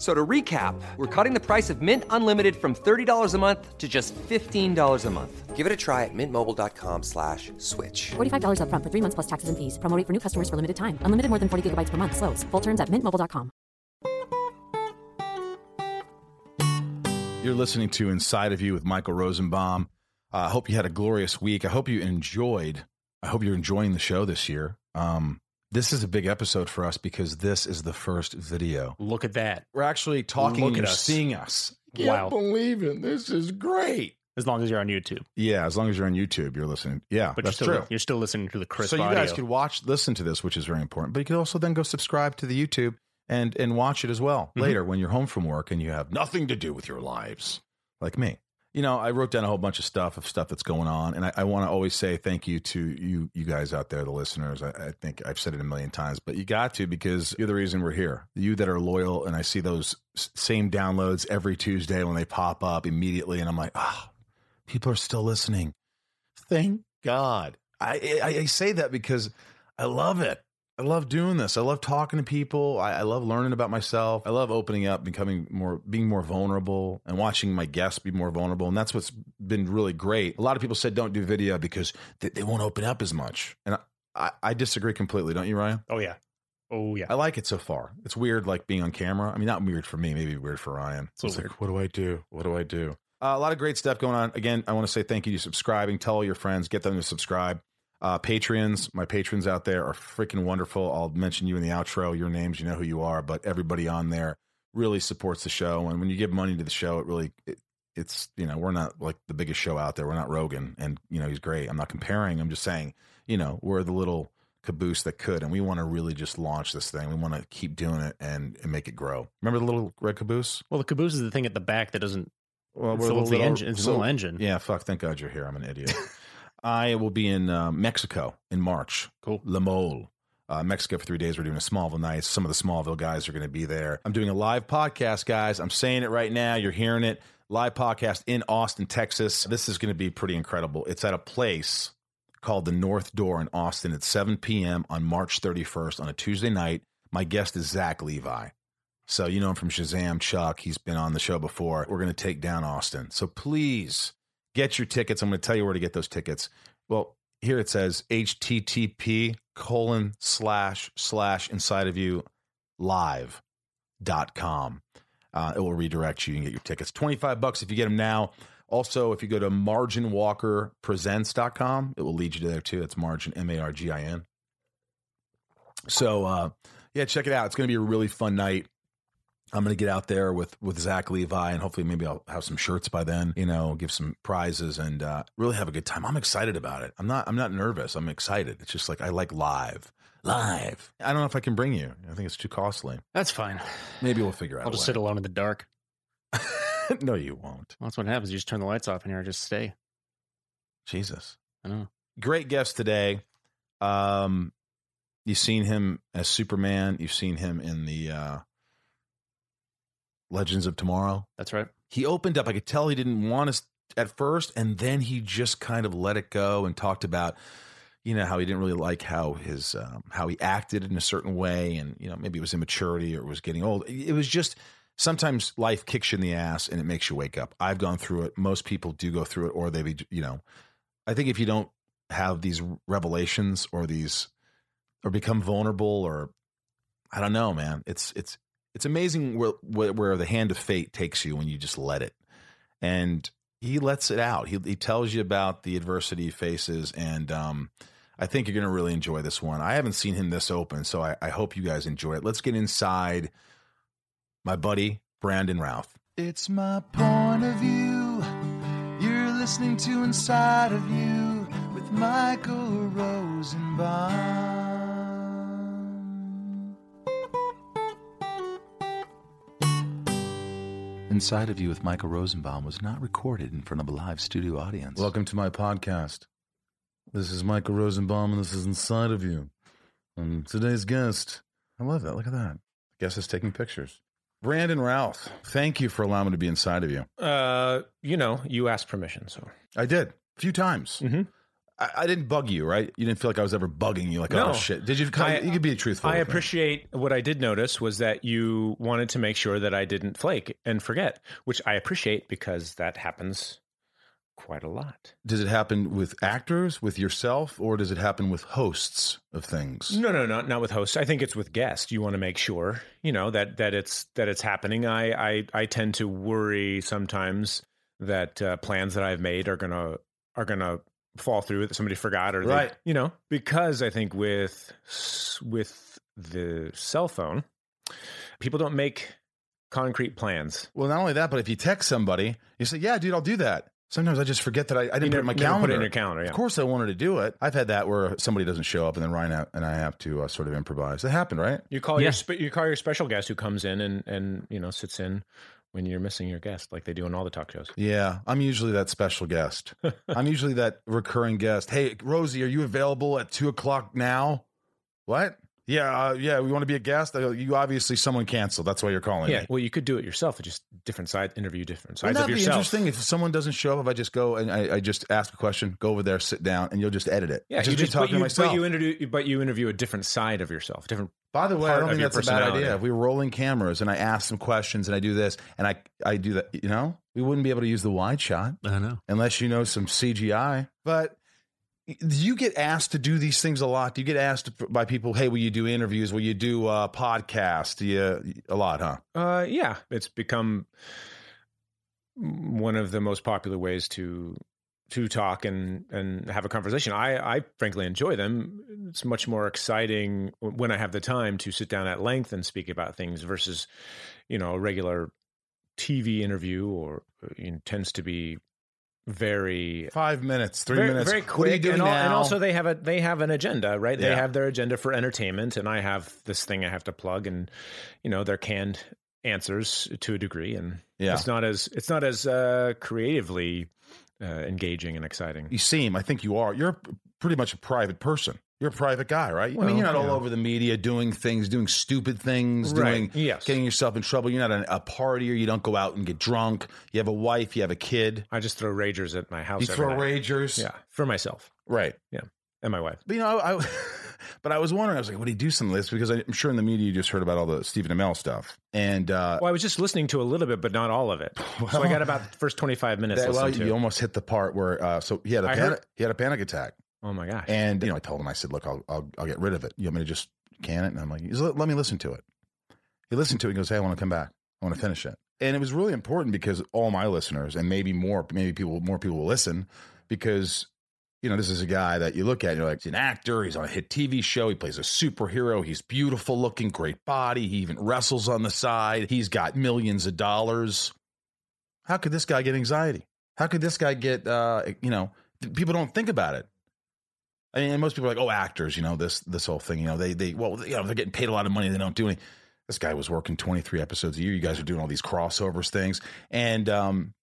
F- So to recap, we're cutting the price of Mint Unlimited from $30 a month to just $15 a month. Give it a try at mintmobile.com slash switch. $45 upfront for three months plus taxes and fees. Promo rate for new customers for limited time. Unlimited more than 40 gigabytes per month. Slows. Full terms at mintmobile.com. You're listening to Inside of You with Michael Rosenbaum. Uh, I hope you had a glorious week. I hope you enjoyed. I hope you're enjoying the show this year. Um, this is a big episode for us because this is the first video. Look at that. We're actually talking Look and at you're us. seeing us. Can't Wow. believe it. This is great. As long as you're on YouTube. Yeah, as long as you're on YouTube, you're listening. Yeah, But that's you're still true. you're still listening to the crisp so you audio. guys could watch, listen to this, which is very important. But you could also then go subscribe to the YouTube and and watch it as well Mhm. later when you're home from work and you have nothing to do with your lives, like me. You know, I wrote down a whole bunch of stuff of stuff that's going on, and I, I want to always say thank you to you, you guys out there, the listeners. I, I think I've said it a million times, but you got to because you're the reason we're here. You that are loyal, and I see those same downloads every Tuesday when they pop up immediately, and I'm like, ah, people are still listening. Thank God. I, I, I say that because I love it. I love doing this. I love talking to people. I, I love learning about myself. I love opening up, becoming more, being more vulnerable, and watching my guests be more vulnerable. And that's what's been really great. A lot of people said don't do video because they, they won't open up as much, and I, I, I disagree completely. Don't you, Ryan? oh yeah. Oh yeah. I like it so far. It's weird, like being on camera. I mean, not weird for me, maybe weird for Ryan. So it's weird. like, what do I do? What do I do? Uh, a lot of great stuff going on. Again, I want to say thank you to subscribing. Tell all your friends, get them to subscribe. Uh, Patreons, my patrons out there are freaking wonderful. I'll mention you in the outro. Your names, you know who you are, but everybody on there really supports the show. And when you give money to the show, it really it, it's you know we're not like the biggest show out there. We're not Rogan, and you know he's great. I'm not comparing. I'm just saying you know we're the little caboose that could, and we want to really just launch this thing. We want to keep doing it and, and make it grow. Remember the little red caboose? Well, the caboose is the thing at the back that doesn't. Well, It's the little engine- it's a little engine. Yeah, fuck. Thank God you're here. I'm an idiot. I will be in uh, Mexico in March. Cool. La Mole. Uh, Mexico for three days. We're doing a Smallville nights. Some of the Smallville guys are going to be there. I'm doing a live podcast, guys. I'm saying it right now. You're hearing it. Live podcast in Austin, Texas. This is going to be pretty incredible. It's at a place called the North Door in Austin at 7 p.m. on March 31st on a Tuesday night. My guest is Zach Levi. So you know him from Shazam, Chuck. He's been on the show before. We're going to take down Austin. So please get your tickets. I'm going to tell you where to get those tickets. Well, here it says http colon slash slash inside of you live dot com. Uh, it will redirect you and get your tickets. 25 bucks if you get them now. Also, if you go to marginwalkerpresents.com, it will lead you to there too. It's margin, M A R G I N. So, uh, yeah, check it out. It's going to be a really fun night. I'm going to get out there with with Zach Levi, and hopefully, maybe I'll have some shirts by then. You know, give some prizes and uh, really have a good time. I'm excited about it. I'm not. I'm not nervous. I'm excited. It's just like I like live, live. I don't know if I can bring you. I think it's too costly. That's fine. Maybe we'll figure out. I'll just sit alone in the dark. no, you won't. Well, that's what happens. You just turn the lights off in here and just stay. Jesus. I know. Great guest today. Um, you've seen him as Superman. You've seen him in the uh, Legends of Tomorrow. That's right. he opened up. I could tell he didn't want us at first, and then he just kind of let it go and talked about, you know, how he didn't really like how his um, how he acted in a certain way, and you know, maybe it was immaturity or it was getting old. It was just sometimes life kicks you in the ass and it makes you wake up. I've gone through it. Most people do go through it, or they be, you know, I think if you don't have these revelations or these or become vulnerable or I don't know, man. It's it's it's amazing where, where the hand of fate takes you when you just let it. And he lets it out. He he tells you about the adversity he faces, and um, I think you're going to really enjoy this one. I haven't seen him this open, so I, I hope you guys enjoy it. Let's get inside my buddy Brandon Routh. It's my point of view. You're listening to Inside of You with Michael Rosenbaum. Inside of You with Michael Rosenbaum was not recorded in front of a live studio audience. Welcome to my podcast. This is Michael Rosenbaum, and this is Inside of You. And today's guest, I love that. Look at that. Guest is taking pictures. Brandon Routh, thank you for allowing me to be inside of you. Uh, you know, you asked permission, so I did a few times. Mhm. I, I didn't bug you, right? You didn't feel like I was ever bugging you, like, No. oh shit. Did you? Come, I- you could be truthful. I with me. appreciate what I did notice was that you wanted to make sure that I didn't flake and forget, which I appreciate because that happens quite a lot. Does it happen with actors, with yourself, or does it happen with hosts of things? No, no, not not with hosts. I think it's with guests. You want to make sure, you know, that that it's that it's happening. I I, I tend to worry sometimes that uh, plans that I've made are gonna are gonna fall through that somebody forgot or they- Right. you know because I think with with the cell phone, people don't make concrete plans. Well, not only that, but if you text somebody, you say, "Yeah, dude, I'll do that." Sometimes I just forget that I, I didn't You put it in my calendar. put it in your calendar, yeah. Of course, I wanted to do it. I've had that where somebody doesn't show up, and then Ryan and I have to uh, sort of improvise. That happened, right? You call Yeah. your spe- you call your special guest who comes in and and you know sits in when you're missing your guest, like they do in all the talk shows. Yeah, I'm usually that special guest. I'm usually that recurring guest. Hey, Rosie, are you available at two o'clock now? What? Yeah, uh, yeah. We want to be a guest. Uh, You obviously someone canceled. That's why you're calling Yeah, me. well, you could do it yourself. Just different side interview, different Wouldn't that of be yourself. interesting if someone doesn't show up? If I just go and I, I just ask a question, go over there, sit down, and you'll just edit it. Yeah, just you just talking but you, to myself. but you interview but you interview a different side of yourself, different. By the way, I don't think that's a bad idea. If we were rolling cameras and I ask some questions and I do this and I I do that, you know, we wouldn't be able to use the wide shot I know. unless you know some CGI. But do you get asked to do these things a lot? Do you get asked by people, "Hey, will you do interviews? Will you do a podcast?" Do you a lot, huh? Uh, yeah, it's become one of the most popular ways to to talk and and have a conversation. I I frankly enjoy them. It's much more exciting when I have the time to sit down at length and speak about things versus, you know, a regular TV interview or uh, you know, tends to be very Five minutes, three very, minutes. very What are quick. you doing and, al- now? and also they have a they have an agenda, right? They have their agenda for entertainment, and I have this thing I have to plug, and you know they're canned answers to a degree, and Yeah. it's not as it's not as uh, creatively uh, engaging and exciting. you seem. I think you are. You're pretty much a private person. You're a private guy, right? I mean, you're not all over the media doing things, doing stupid things, Right. doing Yes. getting yourself in trouble. You're not an, a partier. You don't go out and get drunk. You have a wife. You have a kid. I just throw ragers at my house. You throw night. ragers. yeah, for myself Right. Yeah, and my wife. But you know, I, I but I was wondering, I was like, would he do some of this? Because I'm sure in the media you just heard about all the Stephen Amell stuff. And uh Well, I was just listening to a little bit, but not all of it. so I got about the first twenty five minutes. that, well, to. you almost hit the part where uh so he had a panic, heard- he had a panic attack. Oh my gosh! And you know, I told him, I said, look, I'll I'll, I'll get rid of it. You want me to just can it? And I'm like, let, me listen to it. He listened to it and goes, Hey, I want to come back. I want to finish it. And it was really important because all my listeners and maybe more, maybe people more people will listen because you know, this is a guy that you look at, and you're like, he's an actor, he's on a hit TV show, he plays a superhero, he's beautiful looking, great body, he even wrestles on the side, he's got millions of dollars. How could this guy get anxiety? How could this guy get uh, you know, people don't think about it. I mean, most people are like, oh, actors, you know, this this whole thing, you know, they they well, you know, they're getting paid a lot of money, they don't do anything. This guy was working 23 episodes a year. You guys are doing all these crossovers things. And um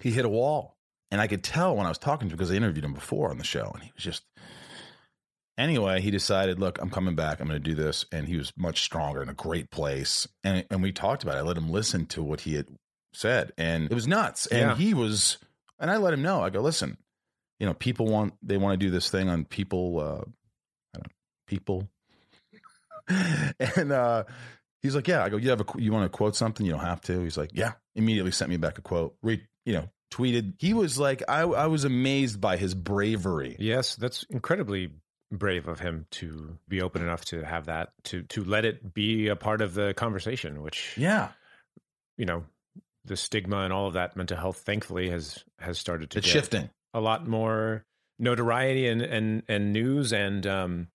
he hit a wall. And I could tell when I was talking to him because I interviewed him before on the show, and he was just anyway, he decided, look, I'm coming back. I'm going to do this. And he was much stronger in a great place. And, and we talked about it. I let him listen to what he had said. And it was nuts. And Yeah. he was, and I let him know, I go, listen, you know, people want, they want to do this thing on people, uh, I don't know, people. and, uh, he's like, yeah, I go, you have a, you want to quote something? You don't have to. He's like, yeah, immediately sent me back a quote, re, you know, tweeted. He was like, I, I was amazed by his bravery. Yes, that's incredibly brave of him to be open enough to have that to to let it be a part of the conversation which Yeah. you know the stigma and all of that mental health thankfully has has started to It's get shifting. A lot more notoriety and and and news and um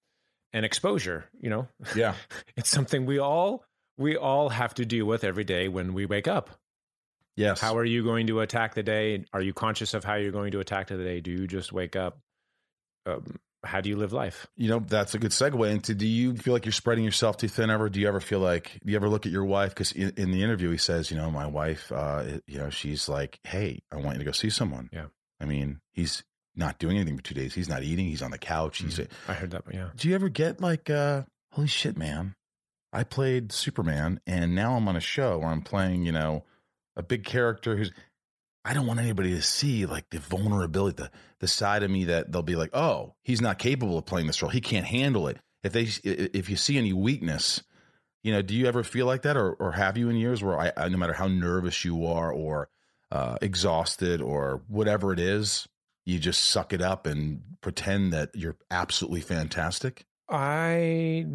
and exposure you know Yeah. it's something we all we all have to deal with every day when we wake up Yes. how are you going to attack the day are you conscious of how you're going to attack the day do you just wake up um, how do you live life you know, that's a good segue into do you feel like you're spreading yourself too thin ever? Do you ever feel like, do you ever look at your wife? Because in, in the interview, he says, you know, my wife, uh, you know, she's like, hey, I want you to go see someone. Yeah. I mean, he's not doing anything for two days. He's not eating. He's on the couch. He's, i heard that but yeah do you ever get like, uh, holy shit, man? I played Superman, and now I'm on a show where I'm playing, you know, a big character who's. I don't want anybody to see like the vulnerability, the the side of me that they'll be like, oh, he's not capable of playing this role. He can't handle it. If they if you see any weakness, you know, do you ever feel like that, or or have you in years where I, I no matter how nervous you are or uh, exhausted or whatever it is, you just suck it up and pretend that you're absolutely fantastic? I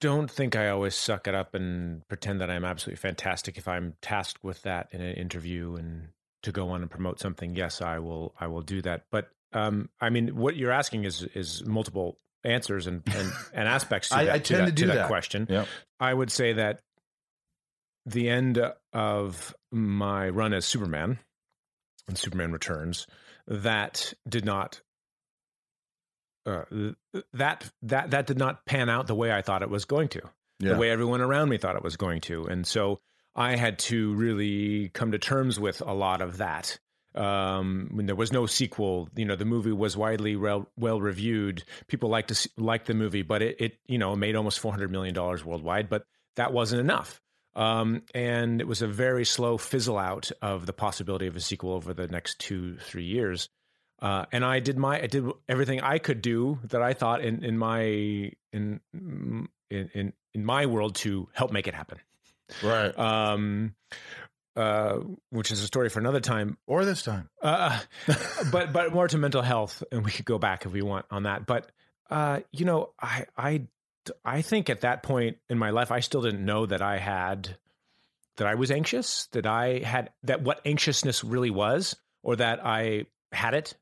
don't think I always suck it up and pretend that I'm absolutely fantastic. If I'm tasked with that in an interview and to go on and promote something, yes, I will. I will do that. But um, I mean, what you're asking is is multiple answers and and, and aspects to I- that, I to tend that- to do that that. question. Yep. I would say that the end of my run as Superman and Superman Returns that did not uh, that that that did not pan out the way I thought it was going to Yeah. the way everyone around me thought it was going to. And so I had to really come to terms with a lot of that. Um, when there was no sequel, you know, the movie was widely well, well reviewed. People liked to see, liked the movie, but it, it, you know, made almost four hundred million dollars worldwide. But that wasn't enough. Um, and it was a very slow fizzle out of the possibility of a sequel over the next two, three years. Uh, and I did my, I did everything I could do that I thought in, in my, in, in, in, in my world to help make it happen. right. Um, uh, which is a story for another time. or this time. Uh, but but more to mental health, and we could go back if we want on that. But uh, you know, I I I think at that point in my life, I still didn't know that I had that I was anxious, that I had that what anxiousness really was, or that I had it,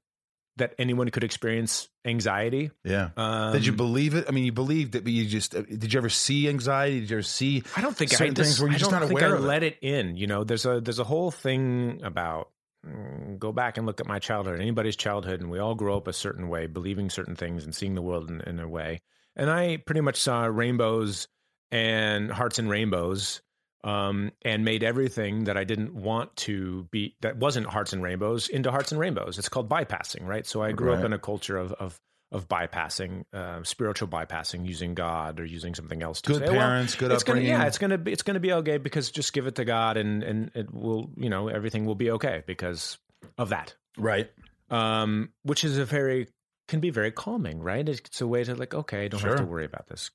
that anyone could experience anxiety. Yeah. Um, did you believe it? I mean, you believed it, but you just uh, did you ever see anxiety? Did you ever see? I don't think I certain things where you're I just not aware I of let it in. You know, there's a there's a whole thing about mm, go back and look at my childhood, anybody's childhood, and we all grow up a certain way, believing certain things and seeing the world in, in a way. And I pretty much saw rainbows and hearts and rainbows, um, and made everything that I didn't want to be that wasn't hearts and rainbows into hearts and rainbows. It's called bypassing, right? So I grew up in a culture of of of bypassing, uh, spiritual bypassing, using God or using something else. To Good say, well, parents, good it's gonna, yeah, it's gonna be it's gonna be okay because just give it to God and and it will you know everything will be okay because of that. Right. Um, which is a very can be very calming, right? It's a way to like okay, I don't have to worry about this,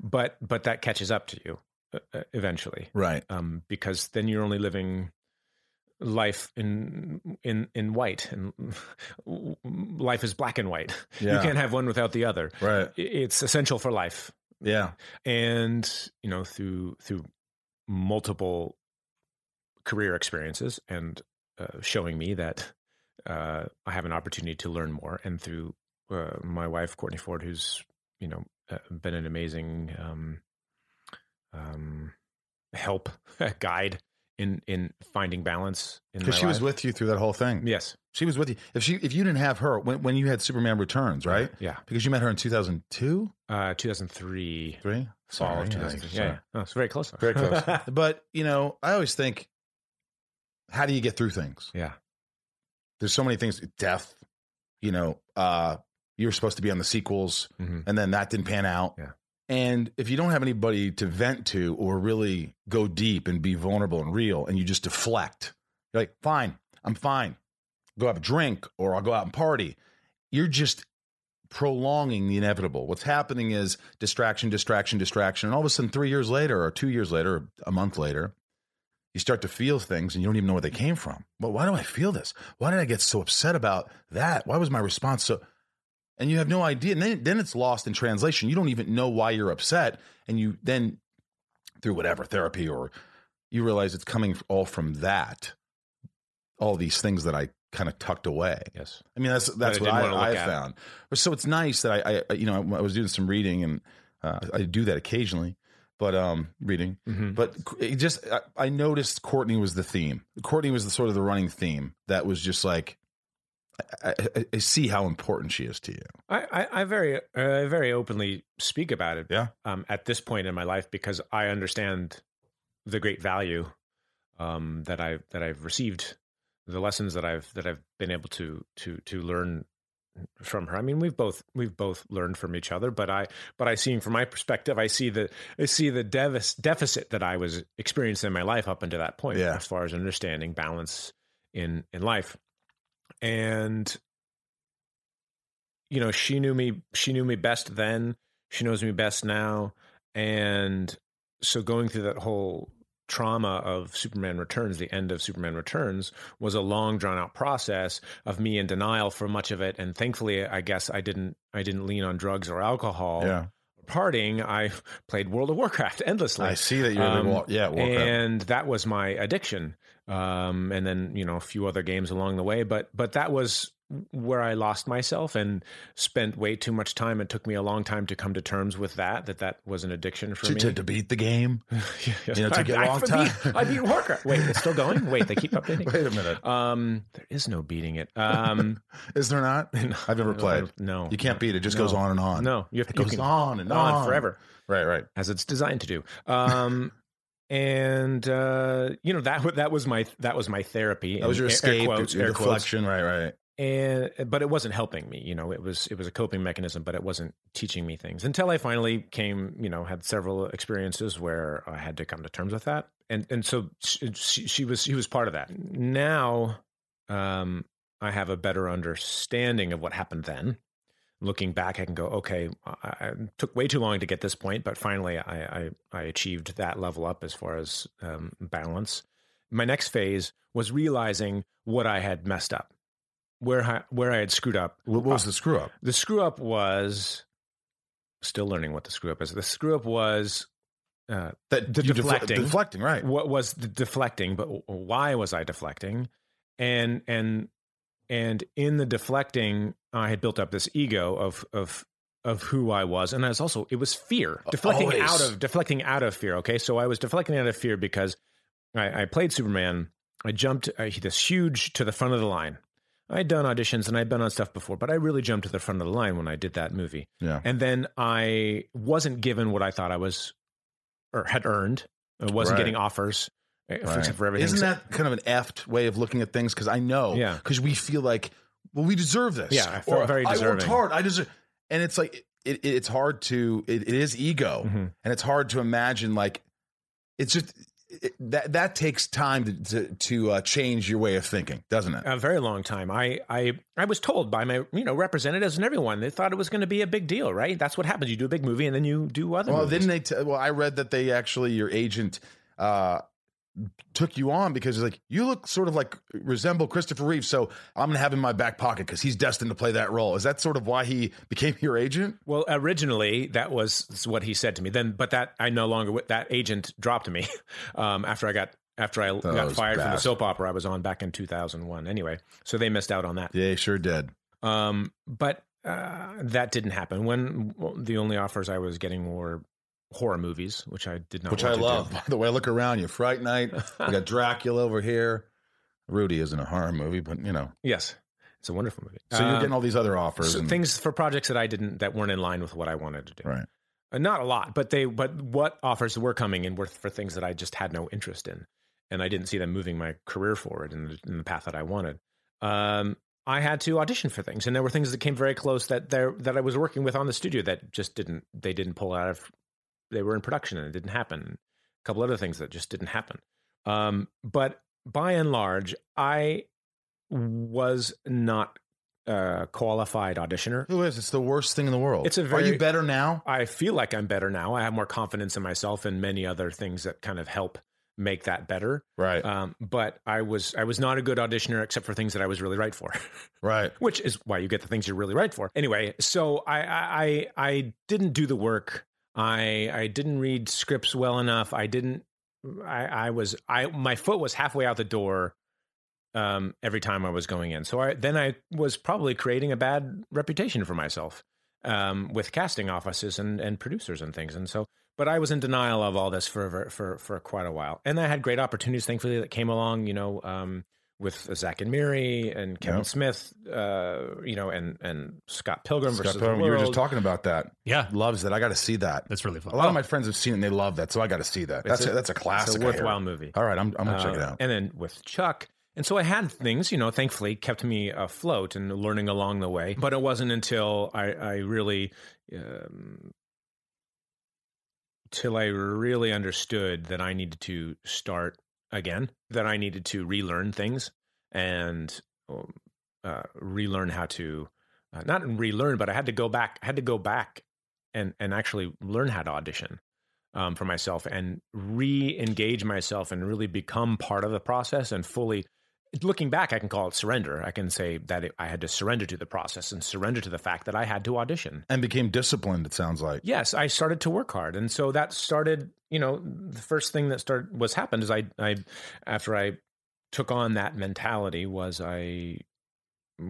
but but that catches up to you uh, eventually, Right. um, because then you're only living life in in in white and life is black and white you can't have one without the other Right. It's essential for life Yeah. and you know through through multiple career experiences and uh, showing me that uh, I have an opportunity to learn more, and through uh, my wife Courtney Ford, who's you know uh, been an amazing um, um, help guide in in finding balance in Because she was with you through that whole thing. yes She was with you. If she, if you didn't have her when, when you had Superman Returns, right? yeah Because you met her in two thousand two, uh, 2003 three. fall of Sorry, 2003 yeah, yeah. Oh, it's very close. Very close. but you know, I always think, how do you get through things? yeah There's so many things. Death. You know, uh, you were supposed to be on the sequels, Mhm. and then that didn't pan out. Yeah. And if you don't have anybody to vent to or really go deep and be vulnerable and real, and you just deflect, you're like, fine, I'm fine. Go have a drink or I'll go out and party. You're just prolonging the inevitable. What's happening is distraction, distraction, distraction. And all of a sudden, three years later, or two years later, or a month later, you start to feel things and you don't even know where they came from. Well, why do I feel this? Why did I get so upset about that? Why was my response so? And you have no idea. And then, then it's lost in translation. You don't even know why you're upset. And you then, through whatever therapy or you realize it's coming all from that, all these things that I kind of tucked away. yes I mean, that's that's what I, I found. So it's nice that I, I, you know, I was doing some reading and uh, I do that occasionally, but um, reading. Mhm. But it just, I, I noticed Courtney was the theme. Courtney was the sort of the running theme that was just like, I, I, I see how important she is to you. I, I, I very, uh, very openly speak about it. Yeah. Um, at this point in my life, because I understand the great value um, that I that I've received, the lessons that I've that I've been able to to to learn from her. I mean, we've both we've both learned from each other, but I but I see from my perspective, I see the I see the devis, deficit that I was experiencing in my life up until that point, Yeah. as far as understanding balance in in life, and you know, she knew me she knew me best then. She knows me best now, and so going through that whole trauma of Superman Returns, the end of Superman Returns, was a long drawn out process of me in denial for much of it. And thankfully, I guess I didn't I didn't lean on drugs or alcohol. Yeah. Partying, I played World of Warcraft endlessly. I see that big Um, yeah, Warcraft. and that was my addiction. Um, and then you know a few other games along the way, but but that was where I lost myself and spent way too much time. It took me a long time to come to terms with that. That that was an addiction for to, me. to, to beat the game. Yeah, You know, it took a I- I long beat- time. I beat Warcraft. Wait, it's still going. Wait, they keep updating. Wait a minute. Um, there is no beating it. Um, Is there not? I've never played. No, You can't beat it. It just No. goes on and on. No, you have, It you goes can- on and on. forever, Right, right. as it's designed to do. Um, and uh, you know that that was my that was my therapy. That was your air- escape, air quotes, your air quotes. Right, right. and but it wasn't helping me you know it was it was a coping mechanism but it wasn't teaching me things until i finally came you know had several experiences where i had to come to terms with that and and so she, she was she was part of that now um i have a better understanding of what happened then looking back i can go okay i, I took way too long to get this point but finally i i, I achieved that level up as far as um, balance my next phase was realizing what I had messed up, where I, where I had screwed up. What was the screw up? The screw up was still learning what the screw up is. The screw up was uh, That The deflecting. deflecting, right? what was the deflecting, but why was I deflecting? And and and in the deflecting, I had built up this ego of of of who I was, and I was also it was fear deflecting Always. out of deflecting out of fear. Okay, so I was deflecting out of fear because I, I played Superman. I jumped uh, this huge to the front of the line. I'd done auditions and I'd been on stuff before, but I really jumped to the front of the line when I did that movie. Yeah. And then I wasn't given what I thought I was or had earned. I wasn't Right. getting offers Right. for everything. Isn't that kind of an effed way of looking at things? Because I know, Yeah. because we feel like, well, we deserve this. Yeah, I felt or, very I worked hard. I deserve, and it's like it, it, it's hard to. It, it is ego, Mhm. and it's hard to imagine. Like, it's just it, that that takes time to to, to uh, change your way of thinking, doesn't it? a very long time. I, I I was told by my you know representatives and everyone they thought it was going to be a big deal, right? That's what happens. You do a big movie and then you do other. Well, movies. didn't they? T- well, I read that they actually your agent uh, took you on because it's like you look sort of like resemble Christopher Reeve, so I'm gonna have him in my back pocket because he's destined to play that role. Is that sort of why he became your agent? Well, originally that was what he said to me. Then, but that I no longer that agent dropped me um, after I got after I got Those fired from the soap opera I was on back in 2001. Anyway, so they missed out on that. Yeah, he sure did. Um, but uh, that didn't happen. When well, the only offers I was getting were horror movies, which I did not. Which I love. do. By the way, look around you. Fright Night. We got Dracula over here. Rudy isn't a horror movie, but you know. Yes, it's a wonderful movie. So you're Um, getting all these other offers. so and- things for projects that I didn't that weren't in line with what I wanted to do. right. Uh, not a lot, but they but what offers were coming in were for things that I just had no interest in, and I didn't see them moving my career forward in the, in the path that I wanted. Um, I had to audition for things, and there were things that came very close that there that I was working with on the studio that just didn't they didn't pull out of they were in production and it didn't happen. A couple other things that just didn't happen. Um, but by and large, I was not a qualified auditioner. Who is? It's the worst thing in the world. It's a Are you better now? I feel like I'm better now. I have more confidence in myself and many other things that kind of help make that better. Right. Um, but I was I was not a good auditioner except for things that I was really right for, right. which is why you get the things you're really right for. Anyway, so I I, I didn't do the work. I I didn't read scripts well enough. I didn't. I I was I my foot was halfway out the door. Um, every time I was going in, so I then I was probably creating a bad reputation for myself um, with casting offices and, and producers and things. And so, but I was in denial of all this for, for, for quite a while. And I had great opportunities, thankfully, that came along, you know, um, with Zack and Miri and Kevin Yep. Smith, uh, you know, and, and Scott Pilgrim Scott versus Pilgrim, the you were just talking about that. Yeah, Loves that. I got to see that. that's really fun. A lot of my friends have seen it and they love that, so I got to see that. It's That's a, that's a classic. It's I a hear. worthwhile movie. All right, I'm, I'm gonna check it Uh, out. And then with Chuck And so I had things, you know, thankfully kept me afloat and learning along the way. But it wasn't until I, I really, um, till I really understood that I needed to start again, that I needed to relearn things and um, uh, relearn how to, uh, not relearn, but I had to go back, I had to go back and, and actually learn how to audition um, for myself and re-engage myself and really become part of the process and fully looking back i can call it surrender i can say that it, i had to surrender to the process and surrender to the fact that i had to audition And became disciplined, it sounds like. yes i started to work hard and so that started you know the first thing that started was happened is i i after i took on that mentality was i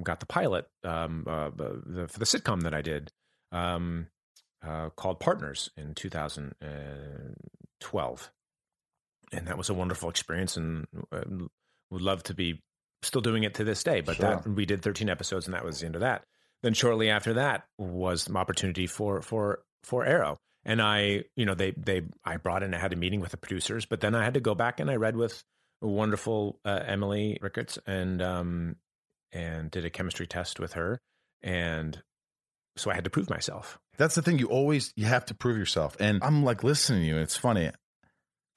got the pilot um uh, the, for the sitcom that i did um uh, called Partners in 2012. And that was a wonderful experience and uh, would love to be still doing it to this day. But Sure. that we did 13 episodes and that was the end of that. Then shortly after that was an opportunity for for for Arrow. And I, you know, they they I brought in I had a meeting with the producers, but then I had to go back and I read with wonderful uh, Emily Rickards and um and did a chemistry test with her and so I had to prove myself. That's the thing. You always you have to prove yourself. And I'm like listening to you. It's funny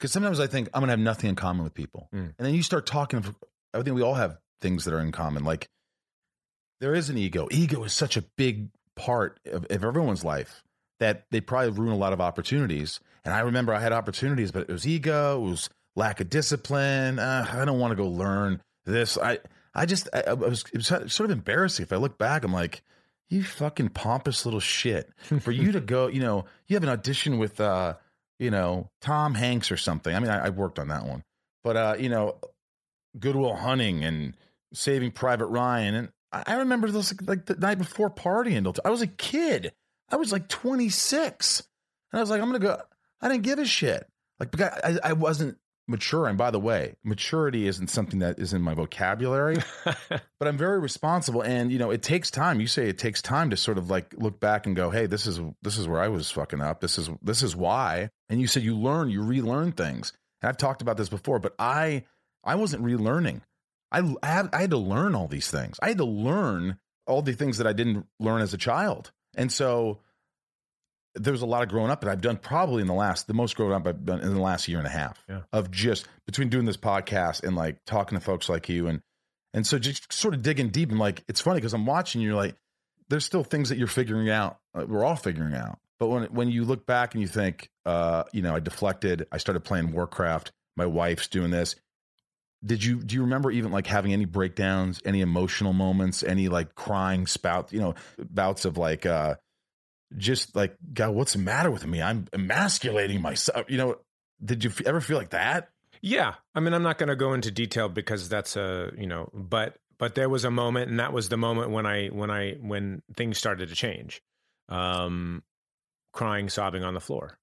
because sometimes I think I'm gonna have nothing in common with people, Mm. and then you start talking. I think we all have things that are in common. Like there is an ego. Ego is such a big part of, of everyone's life that they probably ruin a lot of opportunities. And I remember I had opportunities, but it was ego. It was lack of discipline. Uh, I don't want to go learn this. I I just I, I was it was sort of embarrassing. If I look back, I'm like. You fucking pompous little shit. For you to go, you know, you have an audition with, uh, you know, Tom Hanks or something. I mean, I, I worked on that one, but uh, you know, Good Will Hunting and Saving Private Ryan, and I, I remember this like the night before partying. until- I was a kid. I was like 26, and I was like, I'm gonna go. I didn't give a shit. Like, because I, I wasn't mature. And by the way, maturity isn't something that is in my vocabulary but I'm very responsible and you know it takes time. You say it takes time to sort of like look back and go hey this is this is where I was fucking up. This is this is why. And you said you learn you relearn things. And I've talked about this before but I I wasn't relearning. I I had, I had to learn all these things. I had to learn all the things that I didn't learn as a child. And so there was a lot of growing up that I've done probably in the last the most growing up I've done in the last year and a half Yeah. of just between doing this podcast and like talking to folks like you and and so just sort of digging deep and like it's funny because I'm watching you're like there's still things that you're figuring out uh, we're all figuring out but when when you look back and you think uh you know I deflected I started playing Warcraft my wife's doing this did you do you remember even like having any breakdowns any emotional moments any like crying spout you know bouts of like uh just like god what's the matter with me i'm emasculating myself you know did you ever feel like that Yeah, I mean, I'm not going to go into detail because that's a you know, but but there was a moment, and that was the moment when I when I when things started to change, um, crying, sobbing on the floor,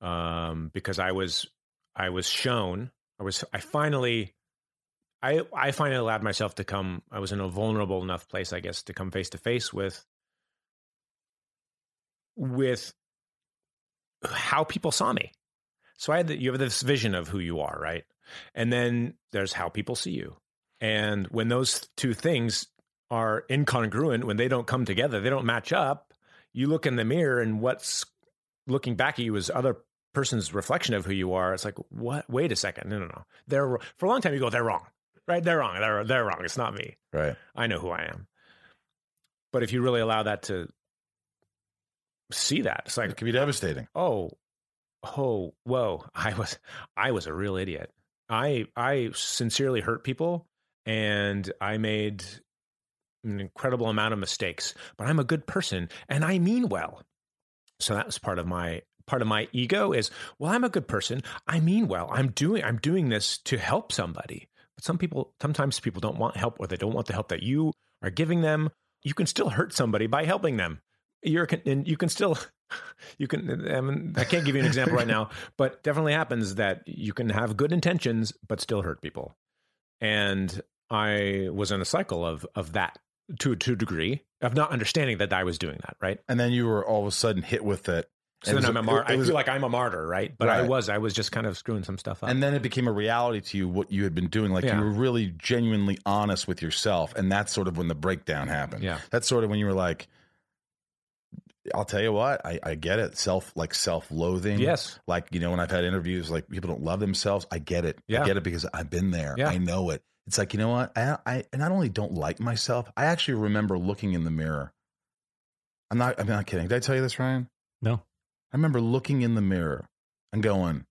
um, because I was I was shown, I was I finally. I, I finally allowed myself to come. I was in a vulnerable enough place, I guess, to come face to face with with how people saw me. So I had the, you have this vision of who you are, right? And then there's how people see you. And when those two things are incongruent, when they don't come together, they don't match up, you look in the mirror and what's looking back at you is other person's reflection of who you are. It's like, what? Wait a second. No, no, no. They're for a long time you go, they're wrong. Right? They're wrong. They're they're wrong. It's not me. right I know who I am. But if you really allow that to see that, it's like it can be devastating. oh oh whoa i was i was a real idiot. I i sincerely hurt people and i made an incredible amount of mistakes but i'm a good person and i mean well. So that was part of my part of my ego is well i'm a good person. I mean well. I'm doing i'm doing this to help somebody. But some people sometimes people don't want help or they don't want the help that you are giving them. You can still hurt somebody by helping them you're and you can still you can I, mean, I can't give you an example right now but definitely happens that you can have good intentions but still hurt people and i was in a cycle of of that to to a degree of not understanding that i was doing that right and then you were all of a sudden hit with it So then I'm a it- mar- it I feel like I'm a martyr, right? But I was, I was just kind of screwing some stuff up. and then it became a reality to you what you had been doing like Yeah. you were really genuinely honest with yourself and that's sort of when the breakdown happened Yeah. that's sort of when you were like i'll tell you what i, I get it. Self like self-loathing. Yes, like you know when i've had interviews like people don't love themselves i get it. Yeah. i get it because i've been there. Yeah. i know it. It's like you know what? I, I not only don't like myself i actually remember looking in the mirror. I'm not i'm not kidding. Did i tell you this ryan? No. I remember looking in the mirror and going,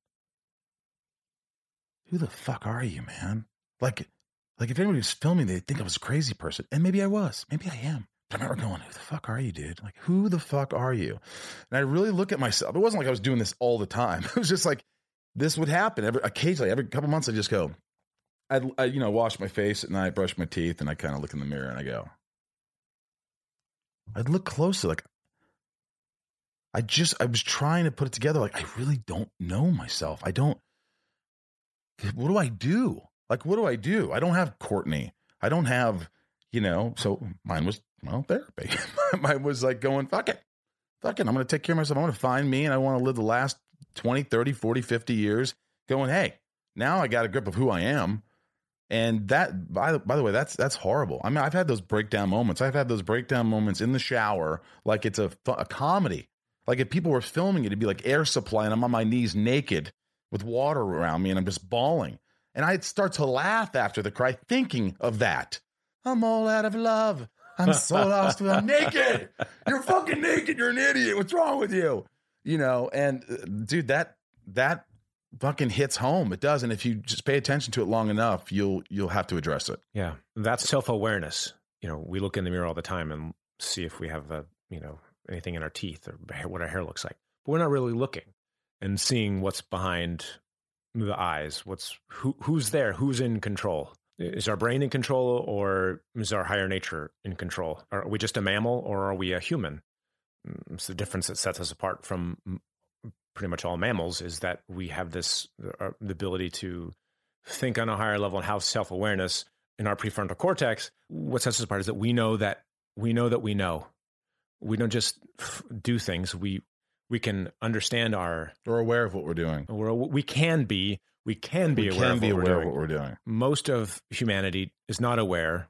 "Who the fuck are you, man?" Like, like if anybody was filming, they'd think I was a crazy person, and maybe I was, maybe I am. I remember going, "Who the fuck are you, dude? Like, who the fuck are you?" And I really look at myself. It wasn't like I was doing this all the time. It was just like this would happen every occasionally, every couple months. I just go, I'd, I, you know, wash my face and I brush my teeth, and I kind of look in the mirror and I go, I'd look closer, like I just I was trying to put it together. Like I really don't know myself. I don't. What do I do? Like what do I do? I don't have Courtney. I don't have you know. So mine was well therapy. mine was like going fuck it, fuck it. I'm going to take care of myself. I want to find me, and I want to live the last 20, 30, 40, 50 years going. Hey, now I got a grip of who I am. And that, by the, by the way, that's that's horrible. I mean, I've had those breakdown moments. I've had those breakdown moments in the shower, like it's a a comedy. Like if people were filming it, it'd be like air supply, and I'm on my knees naked with water around me, and I'm just bawling. And I'd start to laugh after the cry, thinking of that. I'm all out of love. I'm so lost. I'm naked. You're fucking naked. You're an idiot. What's wrong with you? You know, and uh, dude, that that fucking hits home. It does. And if you just pay attention to it long enough, you'll you'll have to address it. yeah, that's self awareness. You know, we look in the mirror all the time and see if we have a, you know, anything in our teeth or what our hair looks like, but we're not really looking and seeing what's behind the eyes. What's who who's there? Who's in control? Is our brain in control, or is our higher nature in control? Are we just a mammal, or are we a human? Mm, It's the difference that sets us apart from pretty much all mammals is that we have this uh, the ability to think on a higher level and have self awareness in our prefrontal cortex. What sets us apart is that we know that we know that we know. We don't just do things. We we can understand our. We're aware of what we're doing. We're, we can be. We can be we aware can of be what aware we're of doing what we're doing. most of humanity is not aware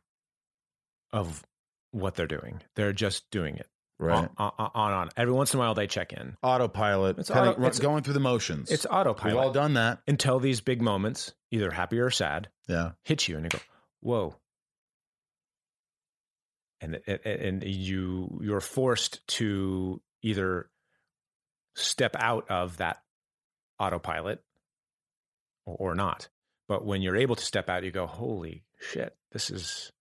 of what they're doing. They're just doing it. Right. On, on, on, on. Every once in a while, they check in. Autopilot. It's kinda it's- going through the motions. It's autopilot. We've all done that. until these big moments, either happy or sad, Yeah. hit you, and you go, "Whoa!" And and- and you you're forced to either step out of that autopilot or, or not. But when you're able to step out, you go, "Holy shit! This is."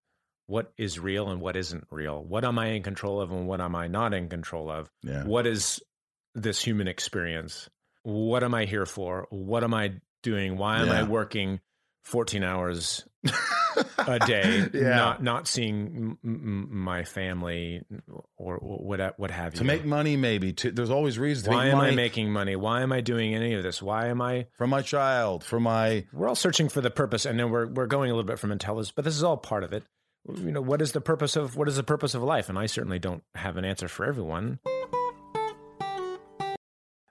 What is real and what isn't real? What am I in control of and what am I not in control of? Yeah. what is this human experience? What am I here for? What am I doing? Why am I working 14 hours a day, yeah. not not seeing m- m- my family or what what have you? to make money, maybe. To, there's always reasons to Why am money I making money? Why am I doing any of this? Why am I? for my child, for my We're all searching for the purpose, and then we're we're going a little bit from intelligence, but this is all part of it. You know, what is the purpose of what is the purpose of life? And I certainly don't have an answer for everyone.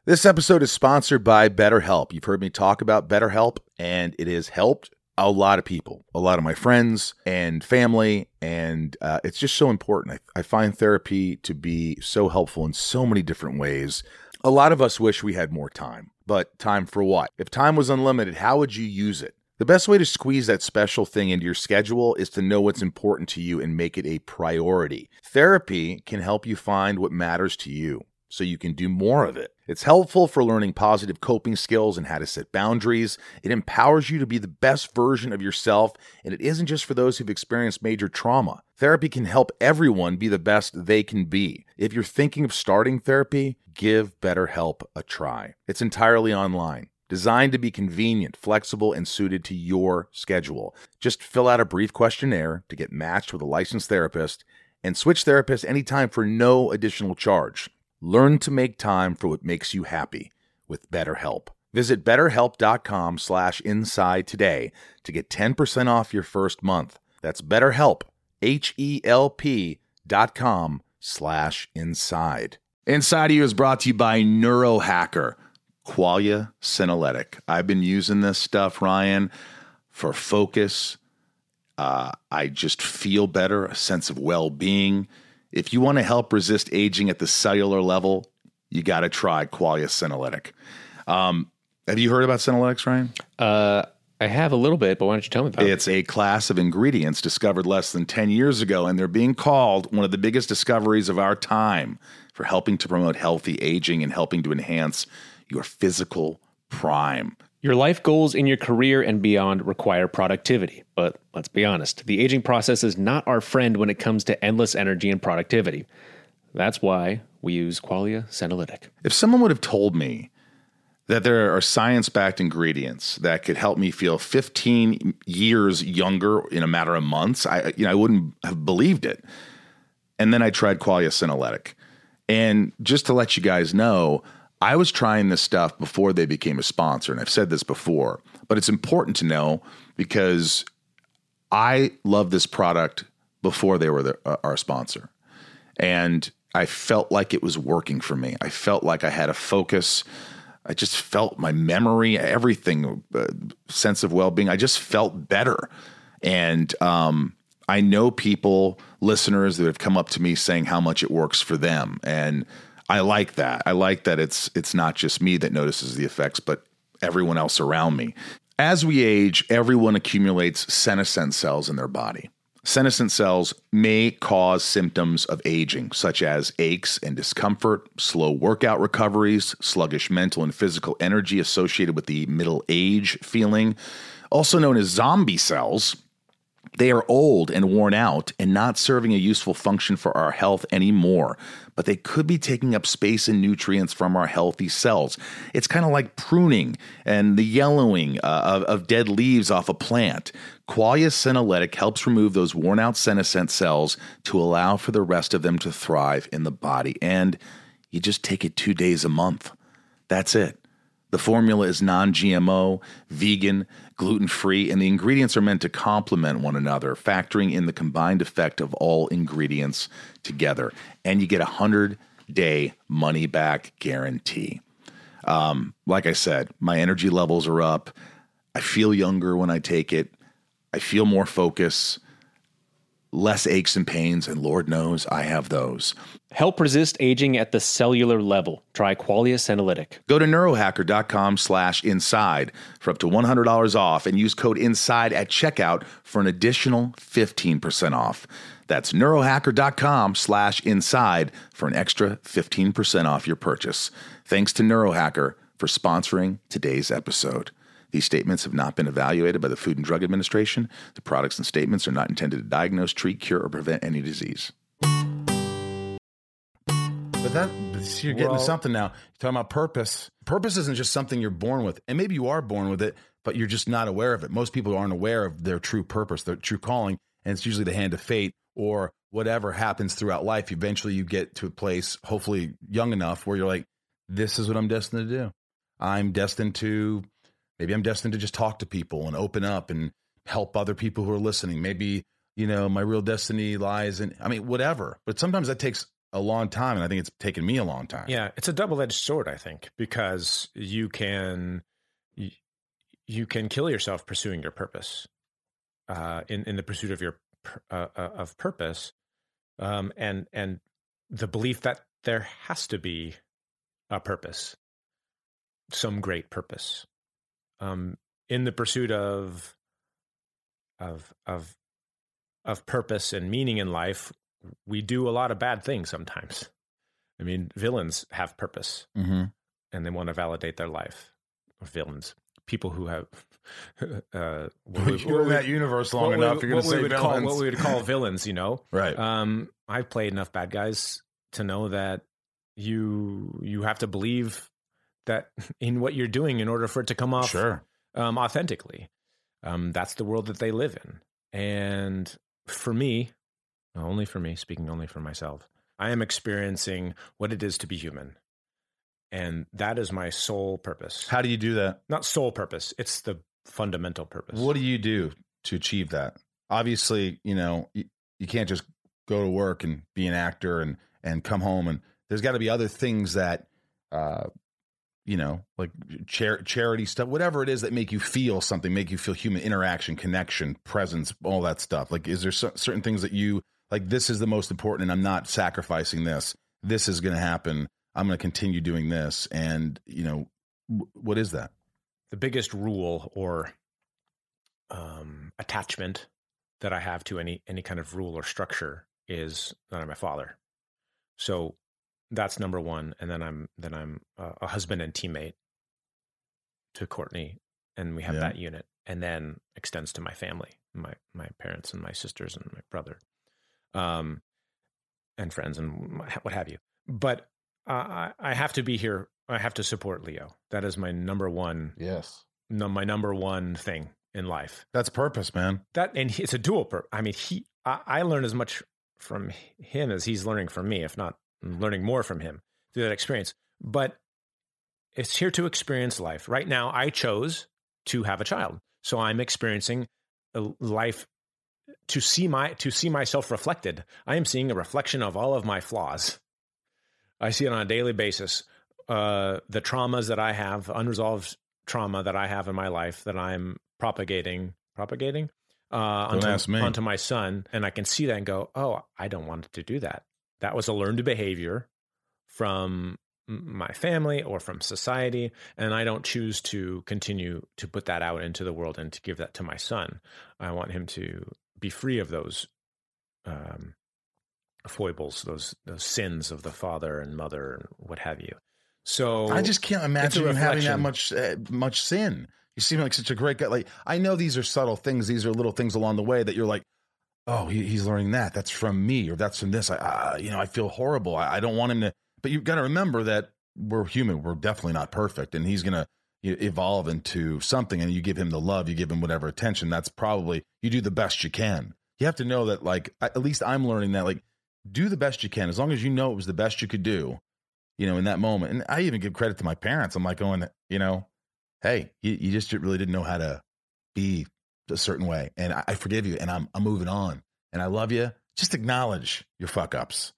This episode is sponsored by BetterHelp. You've heard me talk about BetterHelp, and it has helped a lot of people, a lot of my friends and family, and uh, it's just so important. I, I find therapy to be so helpful in so many different ways. A lot of us wish we had more time, but time for what? If time was unlimited, how would you use it? The best way to squeeze that special thing into your schedule is to know what's important to you and make it a priority. Therapy can help you find what matters to you so you can do more of it. It's helpful for learning positive coping skills and how to set boundaries. It empowers you to be the best version of yourself, and it isn't just for those who've experienced major trauma. Therapy can help everyone be the best they can be. If you're thinking of starting therapy, give BetterHelp a try. It's entirely online. Designed to be convenient, flexible, and suited to your schedule. Just fill out a brief questionnaire to get matched with a licensed therapist and switch therapists anytime for no additional charge. Learn to make time for what makes you happy with BetterHelp. Visit betterhelp.com slash inside today to get 10% off your first month. That's betterhelp, H-E-L-P dot com slash inside. Inside of You is brought to you by Neurohacker, Qualia Senolytic. I've been using this stuff, Ryan, for focus. Uh, I just feel better, a sense of well being. If you want to help resist aging at the cellular level, you got to try Qualia Senolytic. Um, have you heard about Senolytics, Ryan? Uh, I have a little bit, but why don't you tell me about it? It's a class of ingredients discovered less than 10 years ago, and they're being called one of the biggest discoveries of our time for helping to promote healthy aging and helping to enhance your physical prime. Your life goals in your career and beyond require productivity. But let's be honest, the aging process is not our friend when it comes to endless energy and productivity. That's why we use Qualia Senolytic. If someone would have told me that there are science backed ingredients that could help me feel 15 years younger in a matter of months, I, you know, I wouldn't have believed it. And then I tried Qualia Senolytic. And just to let you guys know, I was trying this stuff before they became a sponsor. And I've said this before, but it's important to know because I love this product before they were the, uh, our sponsor. And I felt like it was working for me. I felt like I had a focus. I just felt my memory, everything, uh, sense of well being. I just felt better. And um, I know people, listeners that have come up to me saying how much it works for them. And I like that. I like that it's it's not just me that notices the effects, but everyone else around me. As we age, everyone accumulates senescent cells in their body. Senescent cells may cause symptoms of aging, such as aches and discomfort, slow workout recoveries, sluggish mental and physical energy associated with the middle age feeling, also known as zombie cells. They are old and worn out and not serving a useful function for our health anymore, but they could be taking up space and nutrients from our healthy cells. It's kind of like pruning and the yellowing uh, of, of dead leaves off a plant. Qualia Senolytic helps remove those worn out senescent cells to allow for the rest of them to thrive in the body. And you just take it two days a month. That's it. The formula is non GMO, vegan, gluten free, and the ingredients are meant to complement one another, factoring in the combined effect of all ingredients together. And you get a 100 day money back guarantee. Um, like I said, my energy levels are up. I feel younger when I take it. I feel more focus, less aches and pains, and Lord knows I have those. Help resist aging at the cellular level. Try Qualia Senolytic. Go to neurohacker.com slash inside for up to $100 off and use code inside at checkout for an additional 15% off. That's neurohacker.com slash inside for an extra 15% off your purchase. Thanks to Neurohacker for sponsoring today's episode. These statements have not been evaluated by the Food and Drug Administration. The products and statements are not intended to diagnose, treat, cure, or prevent any disease. But that so you're getting Well- to something now. You're talking about purpose. Purpose isn't just something you're born with, and maybe you are born with it, but you're just not aware of it. Most people aren't aware of their true purpose, their true calling, and it's usually the hand of fate or whatever happens throughout life. Eventually, you get to a place, hopefully young enough, where you're like, "This is what I'm destined to do. I'm destined to." Maybe I'm destined to just talk to people and open up and help other people who are listening. Maybe, you know, my real destiny lies in, I mean, whatever. But sometimes that takes a long time. And I think it's taken me a long time. Yeah, it's a double-edged sword, I think, because you can you, you can kill yourself pursuing your purpose. Uh, in in the pursuit of your uh, uh, of purpose, um, and and the belief that there has to be a purpose, some great purpose, um, in the pursuit of of of of purpose and meaning in life, we do a lot of bad things sometimes. I mean, villains have purpose Mm-hmm. and they want to validate their life. Villains, people who have. Uh, what we- You're in that universe long what we- enough. You're going to say would call villains. what we would call villains. You know, right. um, I've played enough bad guys to know that you you have to believe that in what you're doing in order for it to come off sure. um, authentically. Um, that's the world that they live in. And for me, only for me, speaking only for myself, I am experiencing what it is to be human. And that is my sole purpose. How do you do that? Not sole purpose, it's the fundamental purpose. What do you do to achieve that? Obviously, you know, you, you can't just go to work and be an actor and, and come home and there's got to be other things that, uh, you know, like char- charity stuff, whatever it is that make you feel something, make you feel human interaction, connection, presence, all that stuff. Like, is there cer- certain things that you like? This is the most important, and I'm not sacrificing this. This is going to happen. I'm going to continue doing this, and you know, w- what is that? the biggest rule or um, attachment that I have to any any kind of rule or structure is that I'm a father. So that's number one, and then I'm then I'm a, a husband and teammate to Courtney, and we have Yeah. that unit, and then extends to my family, my my parents and my sisters and my brother, um, and friends and what have you. But uh, I I have to be here. I have to support Leo. That is my number one Yes, no, my number one thing in life. that's purpose, man. That and it's a dual purpose. I mean, he I, I learn as much from him as he's learning from me, if not learning more from him through that experience. But it's here to experience life. Right now, I chose to have a child, so I'm experiencing a life to see my to see myself reflected. I am seeing a reflection of all of my flaws. I see it on a daily basis. Uh, the traumas that I have, unresolved trauma that I have in my life that I'm propagating, propagating uh, onto, onto my son, and I can see that and go, "Oh, I don't want to do that." That was a learned behavior from my family or from society, and I don't choose to continue to put that out into the world and to give that to my son. I want him to be free of those um, foibles, those those sins of the father and mother and what have you. So I just can't imagine you having that much uh, much sin. You seem like such a great guy. Like I know these are subtle things; these are little things along the way that you're like, oh, he, he's learning that. That's from me, or that's from this. I, uh, you know, I feel horrible. I, I don't want him to. But you've got to remember that we're human. We're definitely not perfect, and he's gonna evolve into something. And you give him the love, you give him whatever attention. That's probably you do the best you can. You have to know that, like, at least I'm learning that, like, do the best you can as long as you know it was the best you could do you know, in that moment. And I even give credit to my parents. I'm like going, you know, hey, you, you just really didn't know how to be a certain way. And I, I forgive you and I'm, I'm moving on. And I love you. Just acknowledge your fuck ups.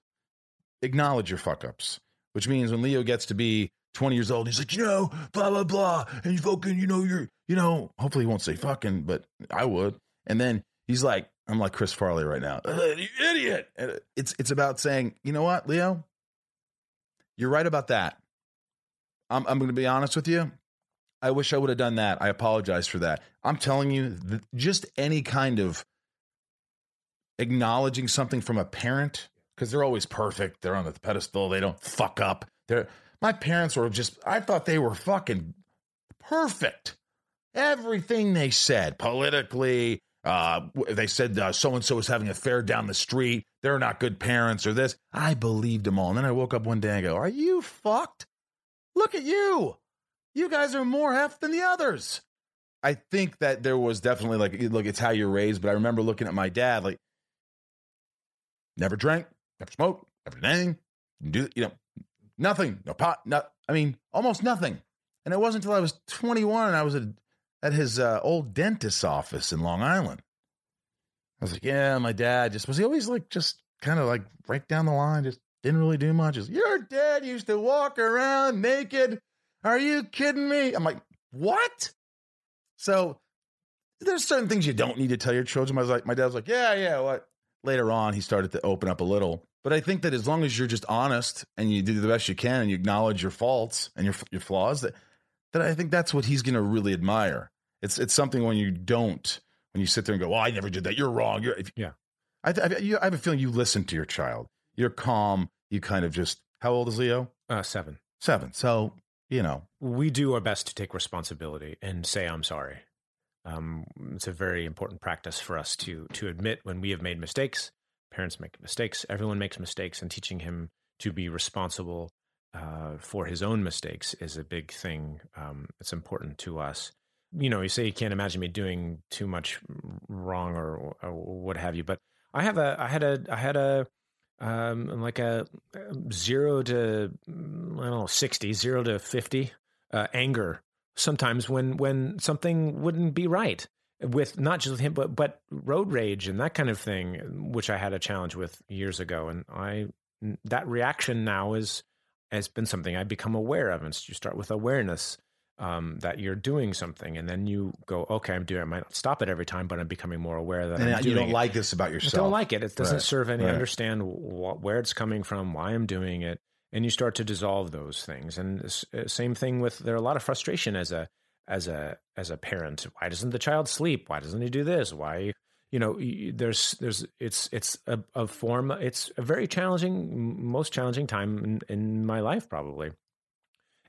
Acknowledge your fuck ups, which means when Leo gets to be 20 years old, he's like, you know, blah, blah, blah. And you fucking, you know, you're, you know, hopefully he won't say fucking, but I would. And then he's like, I'm like Chris Farley right now. "Uh, you idiot. It's, it's about saying, you know what, Leo? You're right about that. I'm, I'm going to be honest with you. I wish I would have done that. I apologize for that. I'm telling you, just any kind of acknowledging something from a parent, because they're always perfect. They're on the pedestal. They don't fuck up. They're, my parents were just, I thought they were fucking perfect. Everything they said politically, uh, they said so and so was having an affair down the street. They're not good parents or this. I believed them all. And then I woke up one day and go, Are you fucked? Look at you. You guys are more F than the others. I think that there was definitely like, look, it's how you're raised. But I remember looking at my dad, like, never drank, never smoked, never did anything, do, you know, nothing, no pot, not, I mean, almost nothing. And it wasn't until I was 21 and I was at, at his uh, old dentist's office in Long Island. I was like, yeah, my dad just was he always like just kind of like right down the line, just didn't really do much. Just, Your dad used to walk around naked. Are you kidding me? I'm like, what? So there's certain things you don't need to tell your children. I was like, my dad was like, yeah, yeah. What? Later on, he started to open up a little. But I think that as long as you're just honest and you do the best you can and you acknowledge your faults and your your flaws, that that I think that's what he's going to really admire. It's it's something when you don't, when you sit there and go, "Well, I never did that. You're wrong." You're if, Yeah. I, I, you, I have a feeling you listen to your child. You're calm. You kind of just. How old is Leo? uh, seven. Seven. So you know, we do our best to take responsibility and say I'm sorry. Um, it's a very important practice for us to to admit when we have made mistakes. Parents make mistakes. Everyone makes mistakes, and teaching him to be responsible uh, for his own mistakes is a big thing. Um, it's important to us. You know, you say you can't imagine me doing too much wrong or, or what have you, but I have a, I had a, I had a, um, like a zero to I don't know sixty, zero to fifty uh, anger sometimes when when something wouldn't be right with not just him but but road rage and that kind of thing which i had a challenge with years ago and i that reaction now is has been something I've become aware of. And you start with awareness um, that you're doing something, and then you go, okay, I'm doing. It. I might not stop it every time, but I'm becoming more aware that And I'm you don't it. like this about yourself. I don't like it. It doesn't Right. serve any. Right. Understand wh- where it's coming from, why I'm doing it, and you start to dissolve those things. And uh, same thing with there are a lot of frustration as a as a as a parent. Why doesn't the child sleep? Why doesn't he do this? Why you know there's there's it's it's a, a form. It's a very challenging, most challenging time in, in my life probably.